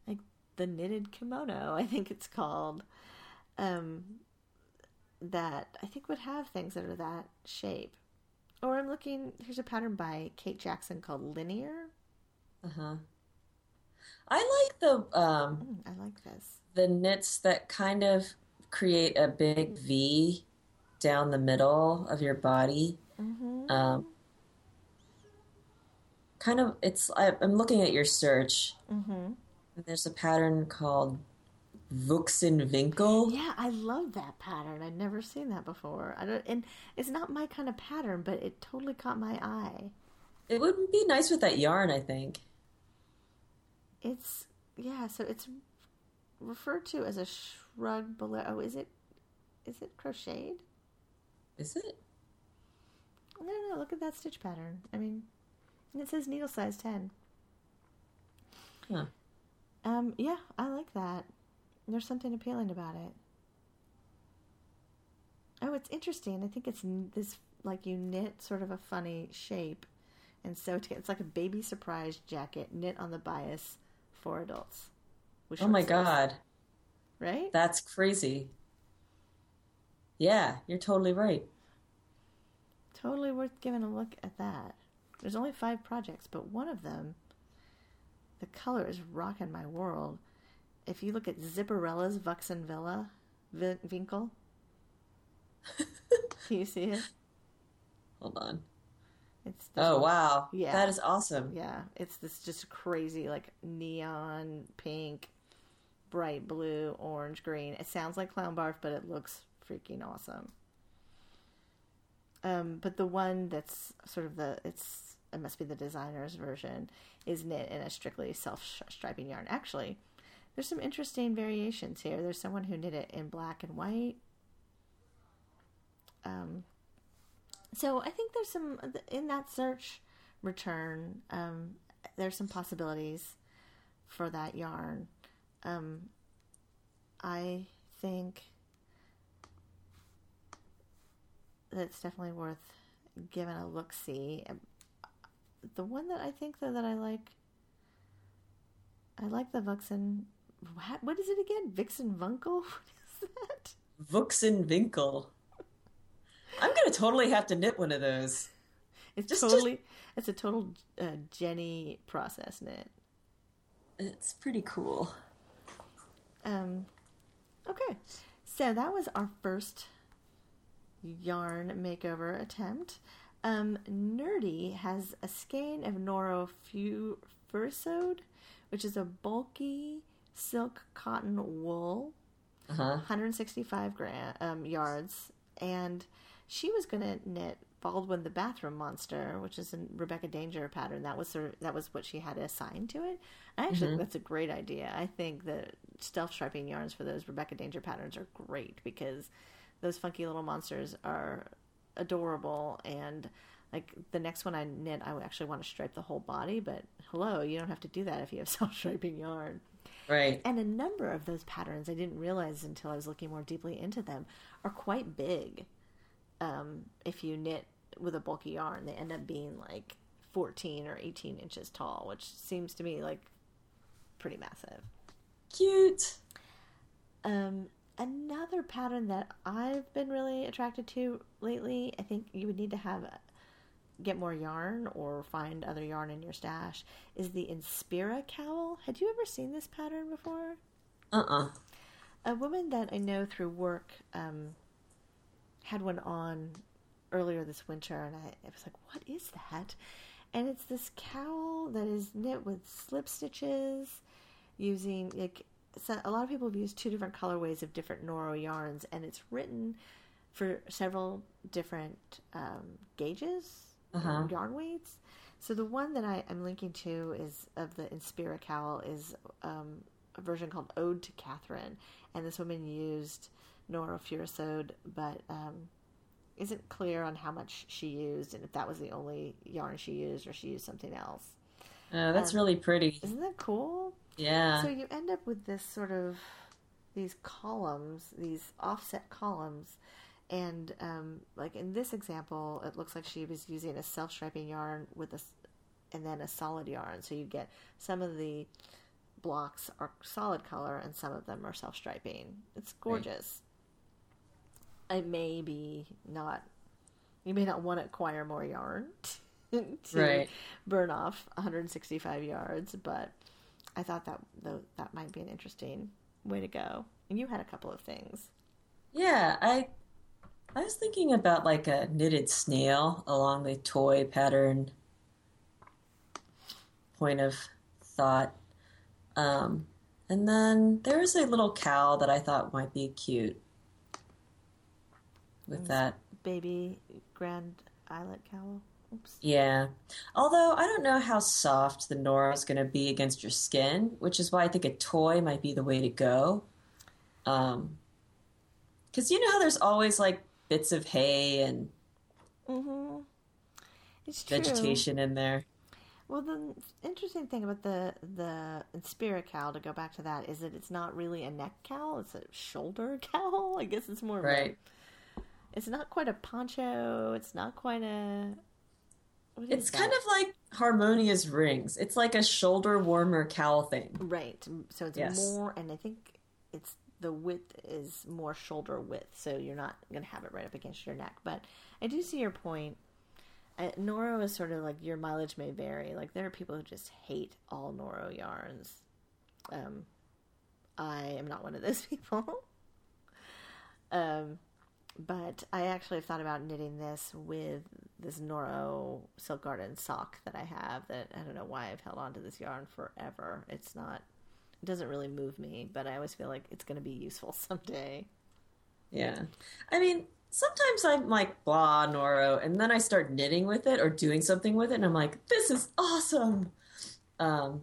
like the knitted kimono, [LAUGHS] I think it's called, um, that I think would have things that are that shape. Or I'm looking. Here's a pattern by Kate Jackson called Linear. Uh-huh. I like the um Mm, I like this. the knits that kind of create a big V down the middle of your body. Mm-hmm. Um, kind of, it's. I, I'm looking at your search. Mm-hmm. and There's a pattern called Vuxenwinkel. Yeah, I love that pattern. I'd never seen that before. I don't, and it's not my kind of pattern, but it totally caught my eye. It would be nice with that yarn, I think. It's yeah, so it's referred to as a shrug below. Oh, is it? Is it crocheted? Is it? No, no. Look at that stitch pattern. I mean, and it says needle size ten. Huh. Um, yeah, I like that. There's something appealing about it. Oh, it's interesting. I think it's this like you knit sort of a funny shape, and so. It's like a baby surprise jacket knit on the bias for adults. Oh my god. Right? That's crazy. Yeah, you're totally right. Totally worth giving a look at that. There's only five projects, but one of them, the color is rocking my world. If you look at Zipperella's Vuxen Villa, Vi- Winkle, [LAUGHS] can you see it? Hold on. It's Oh wow. Yeah. That is awesome. Yeah, it's this just crazy like neon pink, bright blue, orange, green. It sounds like clown barf, but it looks freaking awesome. Um, but the one that's sort of the it's it must be the designer's version is knit in a strictly self striping yarn. Actually, there's some interesting variations here. There's someone who knit it in black and white. Um, so I think there's some in that search return. Um, there's some possibilities for that yarn. Um, I think that's definitely worth giving a look. See, the one that I think though that I like, I like the Vuxen. What, what is it again? Vixen Vunkel? [LAUGHS] What is that? Vuxenwinkel. I'm gonna totally have to knit one of those. It's Just- totally. It's a total uh, Jenny process knit. It's pretty cool. Um, okay, so that was our first yarn makeover attempt. Um, Nerdy has a skein of Noro Fu- Furisode, which is a bulky silk cotton wool, Uh huh. 165 gram, um, yards, and she was going to knit Baldwin the Bathroom Monster, which is a Rebecca Danger pattern. That was sort of, that was what she had assigned to it. I actually think that's a great idea. I think that stealth striping yarns for those Rebecca Danger patterns are great because those funky little monsters are adorable and like the next one I knit, I would actually want to stripe the whole body, but hello, you don't have to do that if you have [LAUGHS] self striping yarn. Right. And a number of those patterns, I didn't realize until I was looking more deeply into them, are quite big. Um, if you knit with a bulky yarn, they end up being like 14 or 18 inches tall, which seems to me like pretty massive. Cute. Um, another pattern that I've been really attracted to lately, I think you would need to have get more yarn or find other yarn in your stash, is the Inspira cowl. Had you ever seen this pattern before? Uh uh a woman that I know through work um, had one on earlier this winter, and I, I was like, "What is that?" And it's this cowl that is knit with slip stitches, using like so a lot of people have used two different colorways of different Noro yarns, and it's written for several different um, gauges, Uh-huh. yarn weights. So the one that I am linking to is of the Inspira cowl is um, a version called Ode to Catherine, and this woman used Noro Furisode, but um, isn't clear on how much she used and if that was the only yarn she used or she used something else. Oh, that's Um, really pretty. Isn't that cool? Yeah. So you end up with this sort of these columns, these offset columns, and um, like in this example, it looks like she was using a self-striping yarn with a, and then a solid yarn. So you get some of the blocks are solid color and some of them are self-striping. It's gorgeous. It may be not. You may not want to acquire more yarn [LAUGHS] to Right. burn off 165 yards, but I thought that though that might be an interesting way to go. And you had a couple of things. Yeah, I I was thinking about like a knitted snail along the toy pattern point of thought. Um, And then there is a little cow that I thought might be cute with that. Baby Grand Islet cowl. Oops. Yeah. Although I don't know how soft the Noro is going to be against your skin, which is why I think a toy might be the way to go. Um, because you know how there's always like bits of hay and Mm-hmm. Vegetation in there. Well, the interesting thing about the the Inspira cowl, to go back to that, is that it's not really a neck cowl; it's a shoulder [LAUGHS] cowl. I guess it's more of a- Right. it's not quite a poncho. It's not quite a. It's kind of like harmonious rings. It's like a shoulder warmer cowl thing. right. So it's Yes. more, and I think it's the width is more shoulder width, so you're not going to have it right up against your neck. But I do see your point. Uh, Noro is sort of like your mileage may vary. Like there are people who just hate all Noro yarns. Um, I am not one of those [LAUGHS] people. um, but I actually have thought about knitting this with this Noro Silk Garden sock that I have. That I don't know why I've held on to this yarn forever. It's not. It doesn't really move me, but I always feel like it's going to be useful [LAUGHS] someday. Yeah. I mean, sometimes I'm like, blah, Noro, and then I start knitting with it or doing something with it, and I'm like, this is awesome. Um,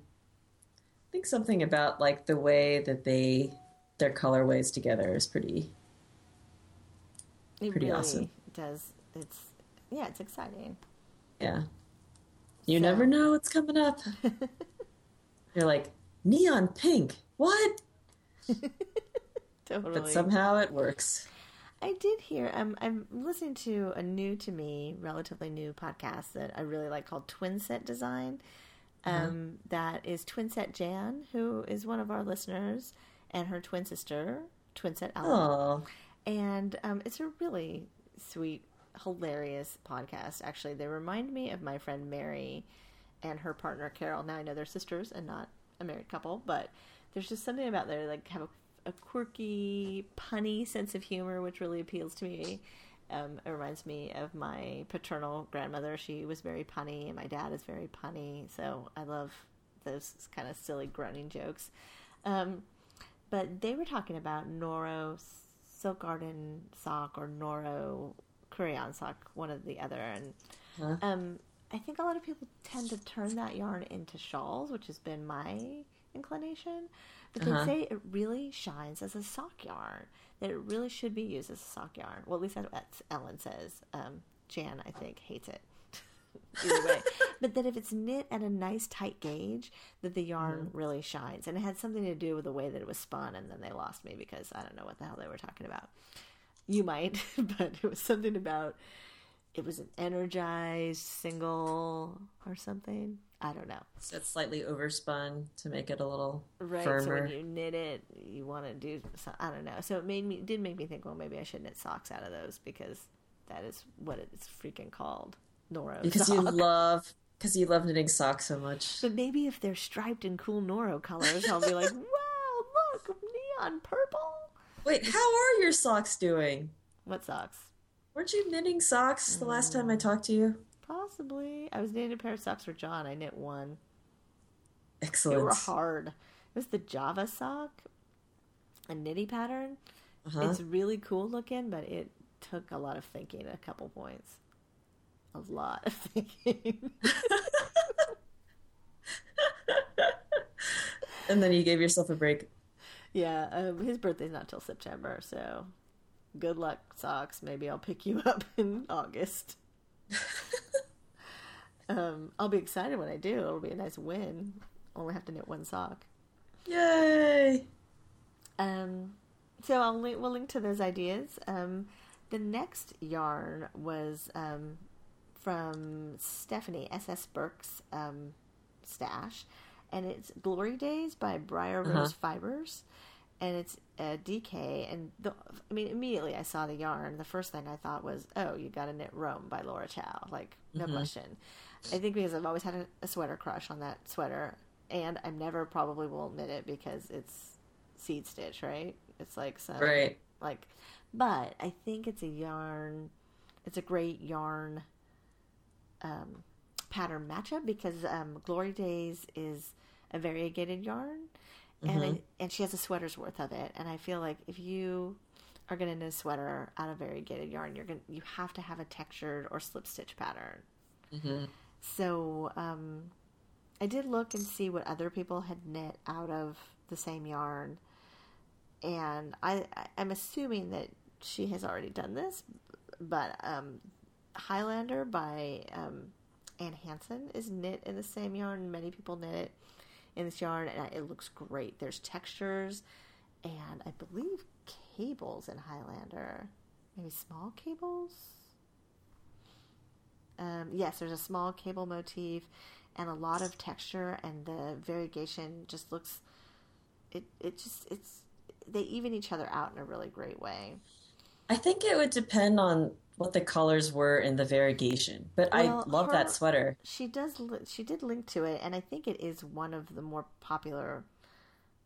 I think something about like the way that they, their colorways together is pretty, It Pretty really awesome. does. It's yeah, it's exciting. yeah. You So- never know what's coming up. [LAUGHS] You're like, neon pink. What? [LAUGHS] Totally. But somehow it works. I did hear. I'm I'm listening to a new to me, relatively new podcast that I really like called Twin Set Design. Um, that is Twin Set Jan, who is one of our listeners, and her twin sister, Twin Set Ellen. Oh, And um, it's a really sweet, hilarious podcast. Actually, they remind me of my friend Mary and her partner Carol. Now I know they're sisters and not a married couple, but there's just something about they like have a, a quirky, punny sense of humor, which really appeals to me. Um, it reminds me of my paternal grandmother. She was very punny, and my dad is very punny. So I love those kind of silly groaning jokes. Um, but they were talking about Noro Silk Garden sock or Noro Crayon sock, one or the other. And Huh? um, I think a lot of people tend to turn that yarn into shawls, which has been my inclination. But they Uh-huh. say it really shines as a sock yarn, that it really should be used as a sock yarn. Well, at least that's what Ellen says. Um, Jan, I think, hates it. Either way. [LAUGHS] but that if it's knit at a nice tight gauge, that the yarn really shines. And it had something to do with the way that it was spun, and then they lost me because I don't know what the hell they were talking about. You might, [LAUGHS] but it was something about it was an energized single or something. I don't know. so it's slightly overspun to make it a little Right. So firmer. when you knit it, you want to do. So, I don't know. So it made me it did make me think. Well, maybe I should knit socks out of those because that is what it's freaking called. Noro because sock. you love because you love knitting socks so much. But maybe if they're striped in cool Noro colors, I'll be like, [LAUGHS] wow, look, neon purple. Wait, how are your socks doing? What socks? Weren't you knitting socks the last time I talked to you? Possibly. I was knitting a pair of socks for John. I knit one. Excellent. They were hard. It was the Java sock, a Knitty pattern. Uh-huh. It's really cool looking, but it took a lot of thinking at a couple points. A lot of thinking. And then you gave yourself a break. yeah, um, his birthday's not till September, so good luck, socks. Maybe I'll pick you up [LAUGHS] in August. [LAUGHS] um, I'll be excited when I do. It'll be a nice win. Only have to knit one sock. Yay! Um, so I'll link, we'll link to those ideas. Um, the next yarn was um, from Stephanie S.S. Burke's um, stash, and it's Glory Days by Briar Uh-huh. Rose Fibers, and it's a DK. And the, I mean, immediately I saw the yarn. The first thing I thought was, "Oh, you got to knit Rome by Laura Chau." Like no question. I think because I've always had a, a sweater crush on that sweater, and I'm never probably will knit it because it's seed stitch, right? It's like some Right. like, but I think it's a yarn. It's a great yarn um, pattern matchup because um, Glory Days is a variegated yarn, and I, and she has a sweater's worth of it. And I feel like if you are going to knit a sweater out of variegated yarn, you're going you have to have a textured or slip stitch pattern. So um, I did look and see what other people had knit out of the same yarn, and I I- I'm assuming that she has already done this, but um, Highlander by um, Anne Hanson is knit in the same yarn. Many people knit it in this yarn, and it looks great. There's textures, and I believe cables in Highlander, maybe small cables. Um, yes, there's a small cable motif and a lot of texture, and the variegation just looks. It it just it's they even each other out in a really great way. I think it would depend on what the colors were in the variegation, but Well, I love her- that sweater. She does. She did link to it, and I think it is one of the more popular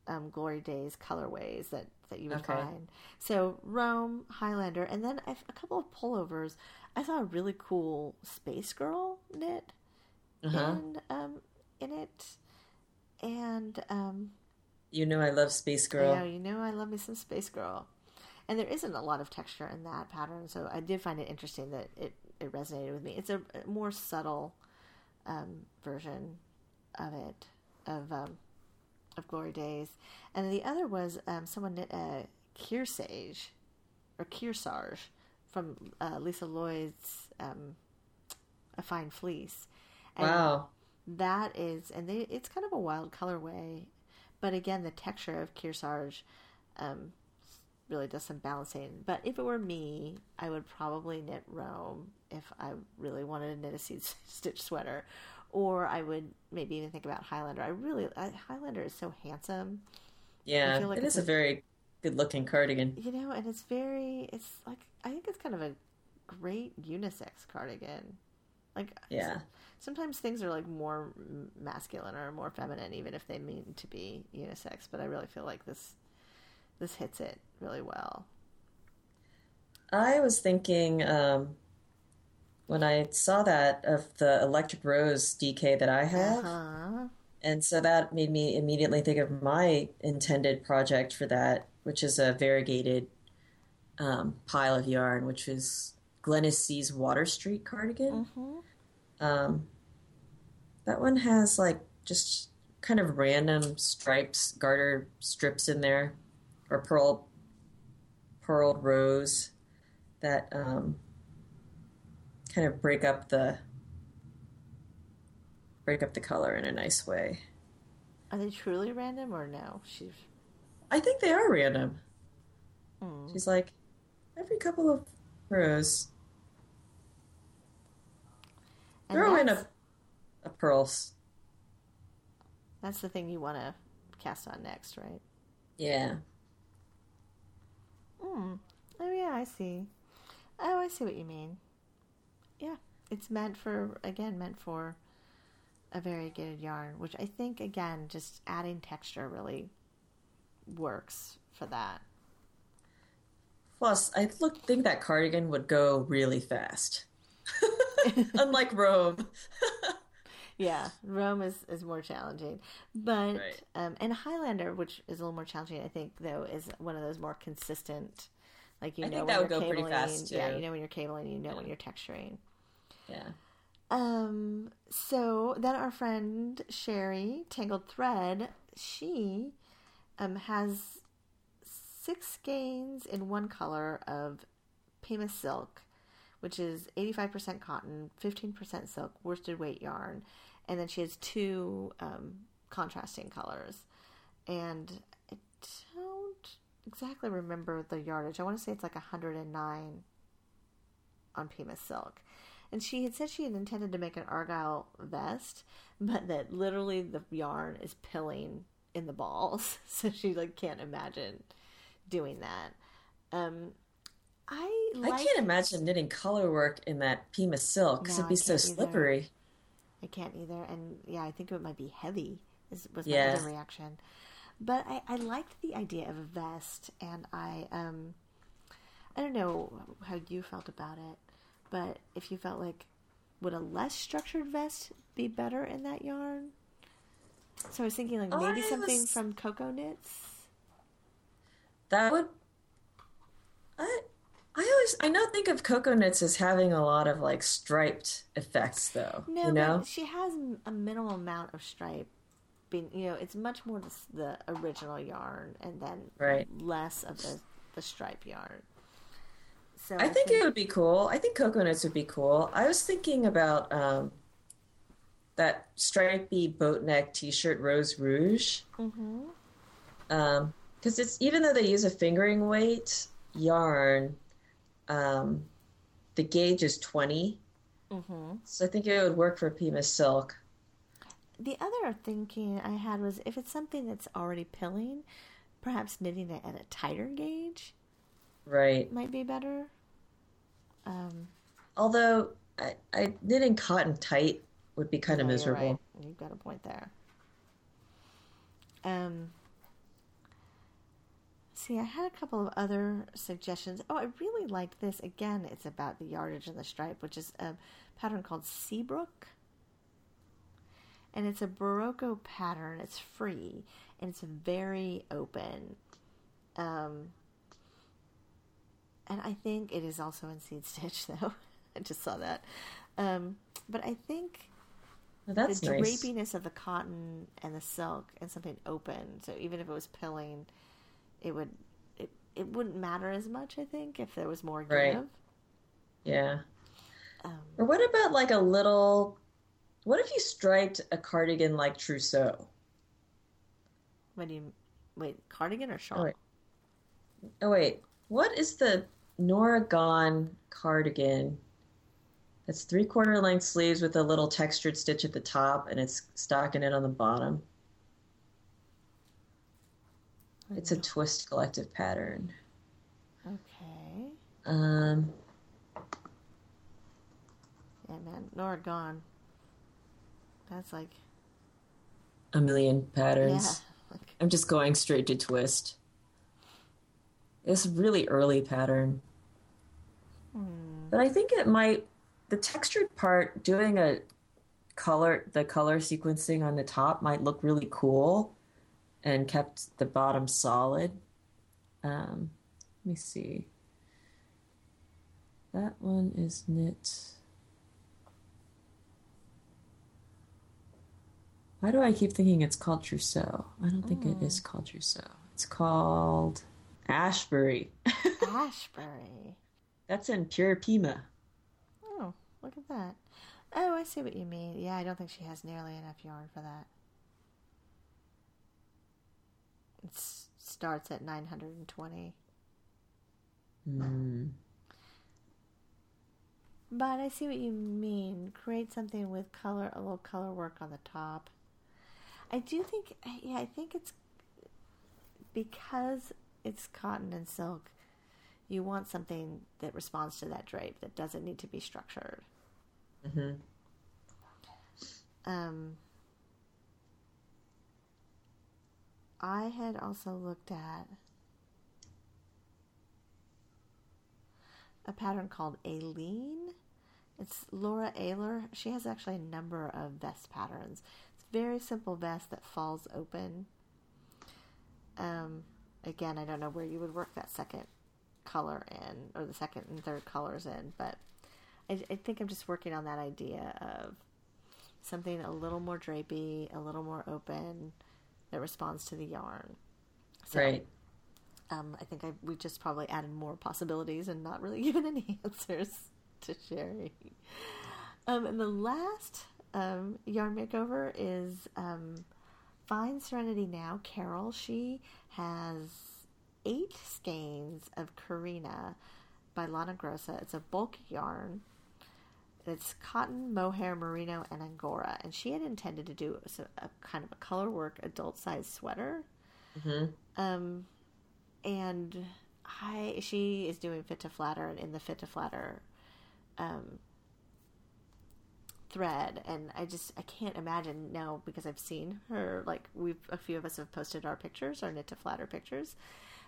um, Glory Days colorways that that you would Okay. find. So Rome, Highlander, and then a a couple of pullovers. I saw a really cool Space Girl knit Uh-huh. in um, in it, and um, You know I love Space Girl. yeah, you know I love me some Space Girl. And there isn't a lot of texture in that pattern, so I did find it interesting that it, it resonated with me. It's a, more subtle um, version of it, of um, of Glory Days. And the other was um, someone knit a Kearsage, or Kearsarge, from uh, Lisa Lloyd's um, A Fine Fleece. And Wow. that is, and they, it's kind of a wild colorway, but again, the texture of Kearsarge um, really does some balancing. But if it were me, I would probably knit Rome if I really wanted to knit a seed [LAUGHS] stitch sweater, or I would maybe even think about Highlander. I really I, Highlander is so handsome, Yeah, like it's a a- very good looking cardigan. you know, and it's very, it's like I think it's kind of a great unisex cardigan. Like Yeah. sometimes things are like more masculine or more feminine even if they mean to be unisex but i really feel like this this hits it really well I was thinking um, when I saw that of the Electric Rose DK that I have, uh-huh. and so that made me immediately think of my intended project for that, which is a variegated um, pile of yarn, which is Glennis C's Water Street cardigan. Um, that one has like just kind of random stripes, garter strips in there, or purl, purled rows that um, kind of break up the break up the color in a nice way. are they truly random or no she's I think they are random. Hmm. She's like every couple of rows, and throw in a a purls. that's the thing you want to cast on next right Yeah. Hmm. oh yeah i see oh i see what you mean yeah it's meant for again meant for a variegated yarn which i think again just adding texture really works for that Plus, I look think that cardigan would go really fast. [LAUGHS] Unlike Rome. [LAUGHS] Yeah, Rome is, is more challenging, but Right. um, and Highlander, which is a little more challenging, I think though, is one of those more consistent. Like you I know think when that you're go pretty cabling, fast, yeah, you know when you're cabling, you know when you're texturing. Yeah. Um. So then our friend Sherry Tangled Thread, she um has six skeins in one color of Pima silk, which is 85% cotton, 15% silk, worsted weight yarn, and then she has two um, contrasting colors. And I don't exactly remember the yardage. I want to say it's like 109 on Pima silk. And she had said she had intended to make an argyle vest, but that literally the yarn is pilling in the balls, [LAUGHS] so she like can't imagine doing that. Um, I like. I can't imagine knitting color work in that Pima silk because No, it'd be so either. slippery. I can't either, and yeah, I think it might be heavy. Is was my other reaction, but I, I liked the idea of a vest, and I um, I don't know how you felt about it, but if you felt like would a less structured vest be better in that yarn? So I was thinking like maybe I something was- from Cocoknits. That would. I I always I now think of Cocoknits as having a lot of like striped effects, though. No, you know, but she has a minimal amount of stripe. Being, you know, it's much more the, the original yarn, and then Right. less of the the stripe yarn. So I think it would be cool. I think Cocoknits would be cool. I was thinking about um, that stripy boat neck T-shirt, Rose Rouge. hmm Um, because it's even though they use a fingering weight yarn, um, the gauge is twenty. hmm So I think it would work for Pima silk. The other thinking I had was if it's something that's already pilling, perhaps knitting it at a tighter gauge Right. might be better. Um, Although I, I knitting cotton tight would be kind of yeah, you're miserable. right. You've got a point there. Um, see, I had a couple of other suggestions. Oh, I really liked this. Again, it's about the yardage and the stripe, which is a pattern called Seabrook. And it's a Berroco pattern. It's free and it's very open. Um, and I think it is also in seed stitch, [LAUGHS] though. I just saw that. Um, but I think Well, that's the nice. drapiness of the cotton and the silk and something open. So even if it was pilling, it would it, it wouldn't matter as much. I think if there was more give. Right. Yeah. Um, Or what about like a little? What if you striped a cardigan like trousseau? what do you wait? Cardigan or shawl? Oh, wait. Oh wait, what is the Nora Gone cardigan? That's three quarter length sleeves with a little textured stitch at the top, and it's stockinette on the bottom. It's a twist collective pattern. Okay. Um, Yeah, man. Nora gone. That's like a million yeah. patterns. Like, I'm just going straight to twist. It's a really early pattern. hmm. But I think it might the textured part doing a color the color sequencing on the top might look really cool and kept the bottom solid. Um, let me see. That one is knit. Why do I keep thinking it's called trousseau? I don't think it is called trousseau. It's called Ashbury. [LAUGHS] Ashbury. That's in pure Pima. Oh, look at that. Oh, I see what you mean. Yeah, I don't think she has nearly enough yarn for that. It starts at 920. Hmm. But I see what you mean. Create something with color, a little color work on the top. I do think, yeah, I think it's because it's cotton and silk. You want something that responds to that drape that doesn't need to be structured. hmm Um, I had also looked at a pattern called Aileen. It's Laura Aylor. She has actually a number of vest patterns. It's very simple vest that falls open. Um, again, I don't know where you would work that second color in, or the second and third colors in, but I, I think I'm just working on that idea of something a little more drapey, a little more open, that responds to the yarn. So, Right. Um, I think I, we just probably added more possibilities and not really [LAUGHS] given any answers to Sherry. Um, and the last um, yarn makeover is um, Find Serenity Now. Carol, she has eight skeins of Karina by Lana Grossa. It's a bulk yarn. It's cotton, mohair, merino, and angora. And she had intended to do a, a kind of a color work adult size sweater. hmm Um, and I she is doing fit to flatter and in the fit to flatter um, thread, and I just I can't imagine now because I've seen her like we've a few of us have posted our pictures, our knit to flatter pictures,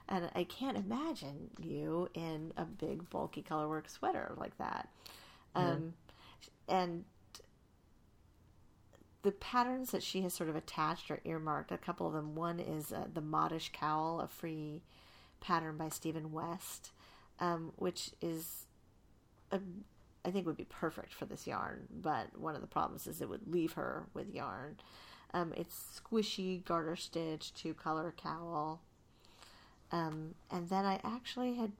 and I can't imagine you in a big bulky colorwork sweater like that. Um, and the patterns that she has sort of attached or earmarked. A couple of them. One is uh, the modish cowl, a free pattern by Stephen West, um, which is, a, I think, would be perfect for this yarn. But one of the problems is it would leave her with yarn. Um, it's squishy garter stitch, two color cowl. Um, and then I actually had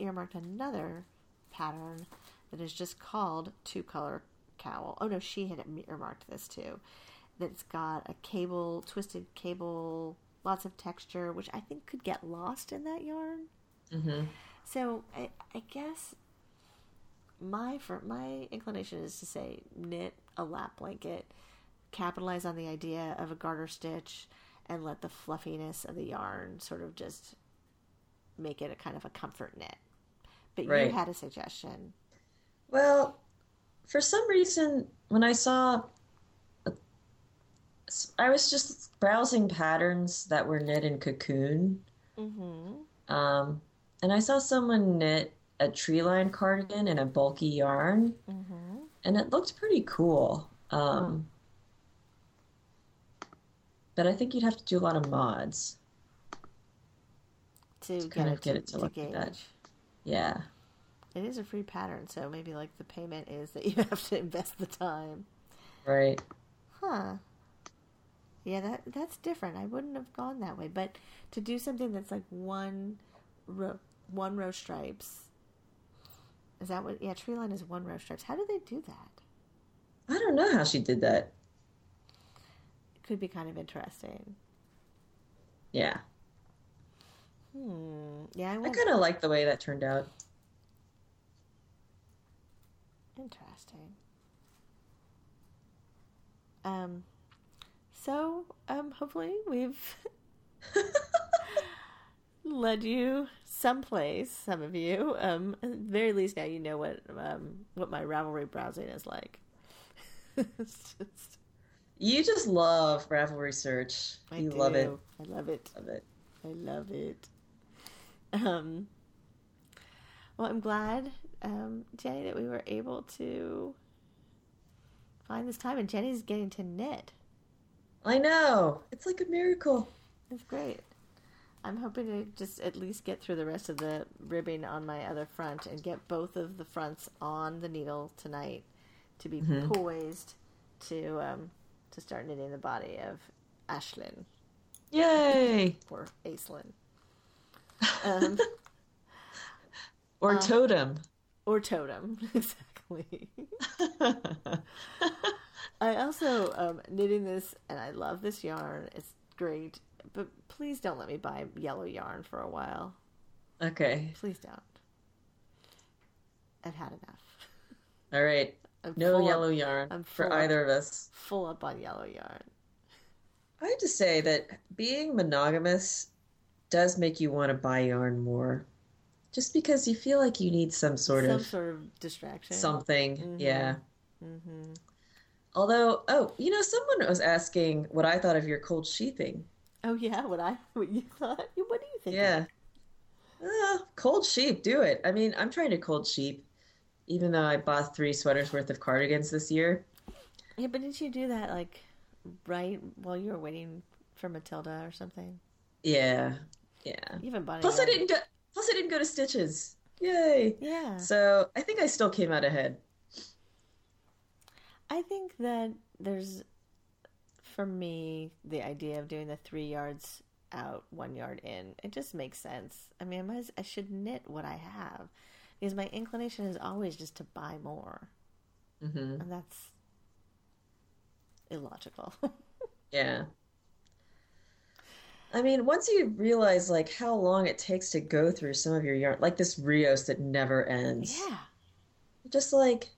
earmarked another pattern that is just called two color cowl. Oh no, she had earmarked this too. That's got a cable, twisted cable, lots of texture, which I think could get lost in that yarn. Mm-hmm. So I, I guess my for my inclination is to say knit a lap blanket, capitalize on the idea of a garter stitch, and let the fluffiness of the yarn sort of just make it a kind of a comfort knit. But Right. you had a suggestion. Well, for some reason, when I saw, I was just browsing patterns that were knit in cocoon, Mm-hmm. um, and I saw someone knit a tree line cardigan in a bulky yarn, Mm-hmm. and it looked pretty cool. Um, But I think you'd have to do a lot of mods. To get kind of it get to, it to to look like that. Yeah. It is a free pattern, so maybe like the payment is that you [LAUGHS] have to invest the time. Right. Huh. Yeah, that that's different. I wouldn't have gone that way, but to do something that's like one row, one row stripes. Is that what? Yeah, tree line is one row stripes. How do they do that? I don't know how she did that. It could be kind of interesting. Yeah. Hmm. Yeah, I I kind of like the way that turned out. Interesting. Um. So, um, hopefully we've [LAUGHS] led you someplace. Some of you, um, at the very least now you know what um what my Ravelry browsing is like. [LAUGHS] it's just, You just love Ravelry search. I You do. love it. I love it. Love it. I love it. Um. Well, I'm glad, um, Jenny, that we were able to find this time, and Jenny's getting to knit. I know. It's like a miracle. It's great. I'm hoping to just at least get through the rest of the ribbing on my other front and get both of the fronts on the needle tonight to be poised to um, to start knitting the body of Ashlyn Yay! or Aislinn. [LAUGHS] Um, Or Um, totem. or totem, [LAUGHS] exactly. [LAUGHS] I also um, knitting this, and I love this yarn. It's great, but please don't let me buy yellow yarn for a while. okay. Please don't. I've had enough. All right. [LAUGHS] I'm No yellow Up, yarn for up. either of us. full up on yellow yarn. I have to say that being monogamous does make you want to buy yarn more. Just because you feel like you need some sort Some of sort of distraction. something. Mhm. Yeah. hmm Although, oh, you know, someone was asking what I thought of your cold sheeping. Oh yeah, what I [LAUGHS] what you thought? What do you think? Yeah. Uh, cold sheep, do it. I mean, I'm trying to cold sheep, even though I bought three sweaters worth of cardigans this year. Yeah, but didn't you do that like right while you were waiting for Matilda or something? Yeah. Yeah. You haven't bought Plus, I didn't go. Plus, I didn't go to Stitches. Yay! Yeah. So I think I still came out ahead. I think that there's, for me, the idea of doing the three yards out, one yard in, it just makes sense. I mean, I, might as, I should knit what I have because my inclination is always just to buy more, hmm and that's illogical. [LAUGHS] Yeah. I mean, once you realize like how long it takes to go through some of your yarn, like this Rios that never ends. yeah. Just like,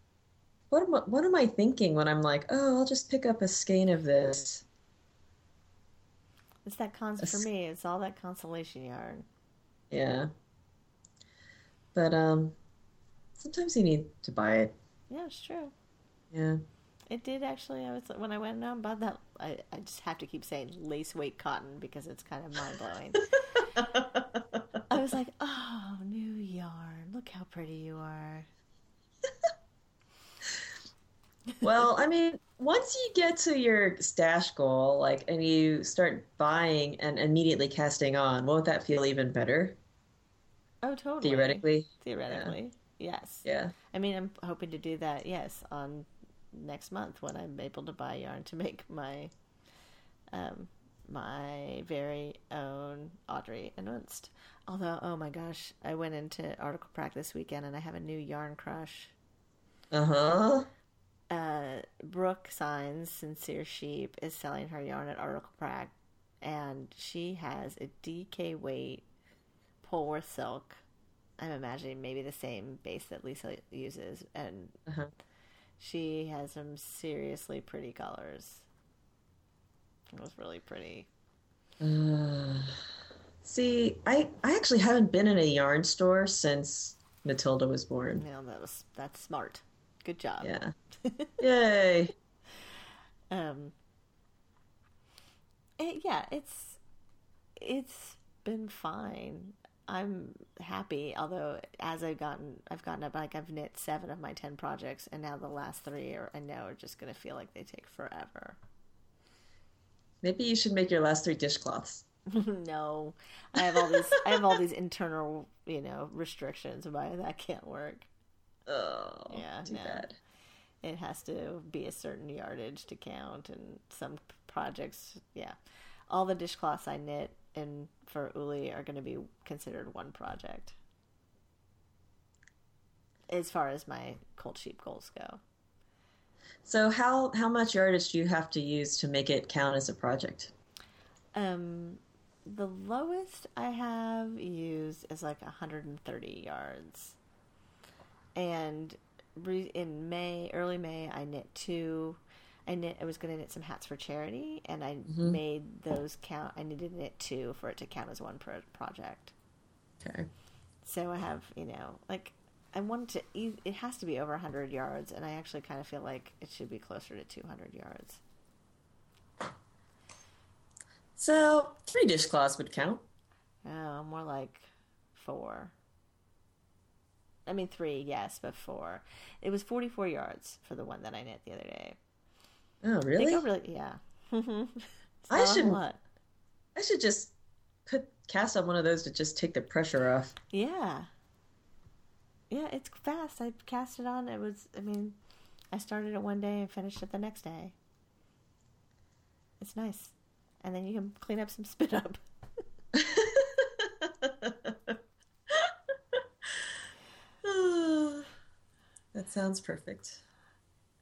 what am I, what am I thinking when I'm like, oh, I'll just pick up a skein of this? It's that cons for me. It's all that consolation yarn. Yeah. But um, sometimes you need to buy it. Yeah, it's true. Yeah. It did actually. I was when I went out and bought that. I, I just have to keep saying lace weight cotton because it's kind of mind blowing. [LAUGHS] I was like, oh, new yarn. Look how pretty you are. Well, I mean, once you get to your stash goal, like, and you start buying and immediately casting on, won't that feel even better? Oh, totally. Theoretically, Theoretically, yes. yeah. I mean, I'm hoping to do that. Yes, on next month when I'm able to buy yarn to make my, um, my very own Audrey in Unst. Although, oh my gosh, I went into article practice this weekend and I have a new yarn crush. Uh huh. uh, Brooke Sinnes, Sincere Sheep, is selling her yarn at Article Pract, and she has a DK weight Polworth silk. I'm imagining maybe the same base that Lisa uses, and Uh-huh. She has some seriously pretty colors. It was really pretty. [SIGHS] See, I I actually haven't been in a yarn store since Matilda was born. Know, that was that's smart. Good job. Yeah. [LAUGHS] Yay. Um, it, yeah, it's it's been fine. I'm happy, although as I've gotten, I've gotten up like I've knit seven of my ten projects, and now the last three are I know are just going to feel like they take forever. Maybe you should make your last three dishcloths. [LAUGHS] no, I have all these, I have all these internal, you know, restrictions why that can't work. Oh, Yeah, too no. bad. It has to be a certain yardage to count, and some projects, yeah. All the dishcloths I knit and for Uli are going to be considered one project. As far as my cold sheep goals go, So how how much yardage do you have to use to make it count as a project? um, the lowest I have used is like 130 yards, and re- in May, early May, I knit two. I knit. I was going to knit some hats for charity, and I mm-hmm. made those count. I needed to knit two for it to count as one pro- project. Okay. So I have, you know, like I want to. It has to be over 100 yards, and I actually kind of feel like it should be closer to 200 yards. So three dishcloths would count. Oh, more like four. I mean, three, yes, but four. It was 44 yards for the one that I knit the other day. Oh, They really? go really, yeah. [LAUGHS] I should-. I should just put cast on one of those to just take the pressure off. Yeah. Yeah, it's fast. I cast it on. It was, I mean, I started it one day and finished it the next day. It's nice. And then you can clean up some spit up. [LAUGHS] [LAUGHS] [SIGHS] that sounds perfect.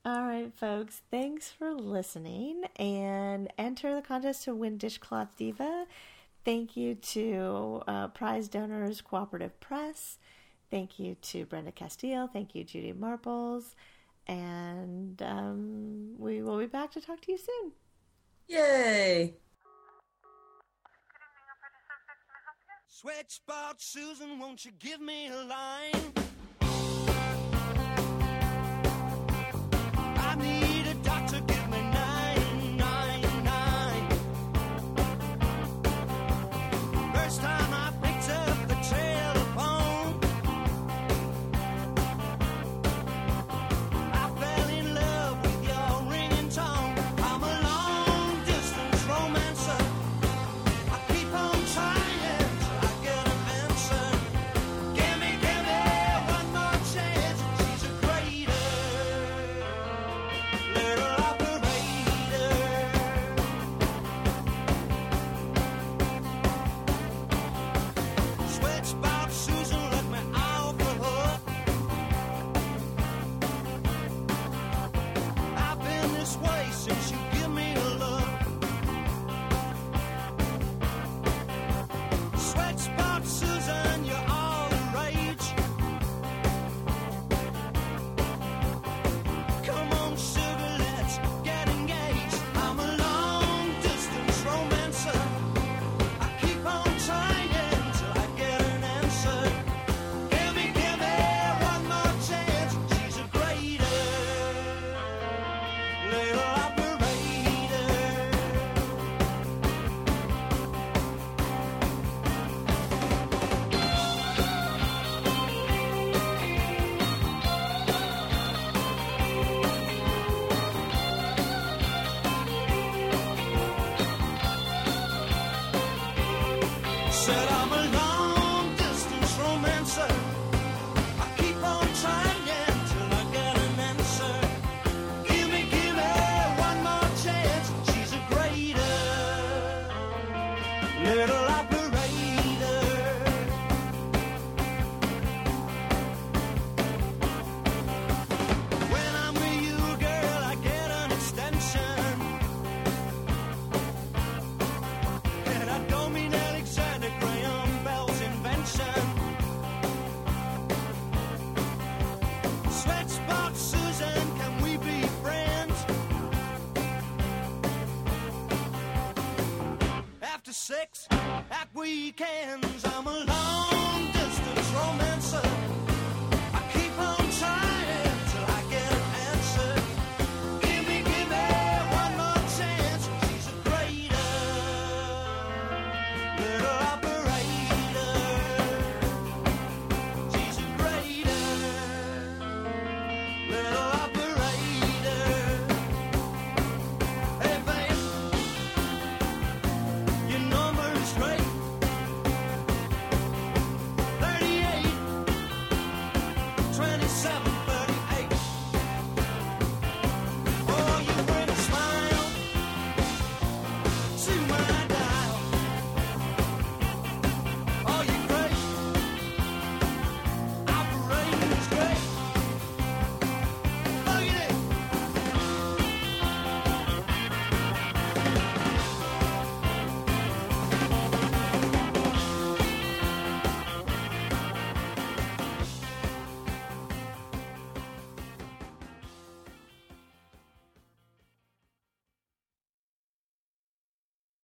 All right, folks. Thanks for listening and enter the contest to win Dishcloth Diva. Thank you to uh, prize donors Cooperative Press. Thank you to Brenda Castiel. Thank you, Judy Marples. And um, we will be back to talk to you soon. Yay! Sweat spot Susan, won't you give me a line?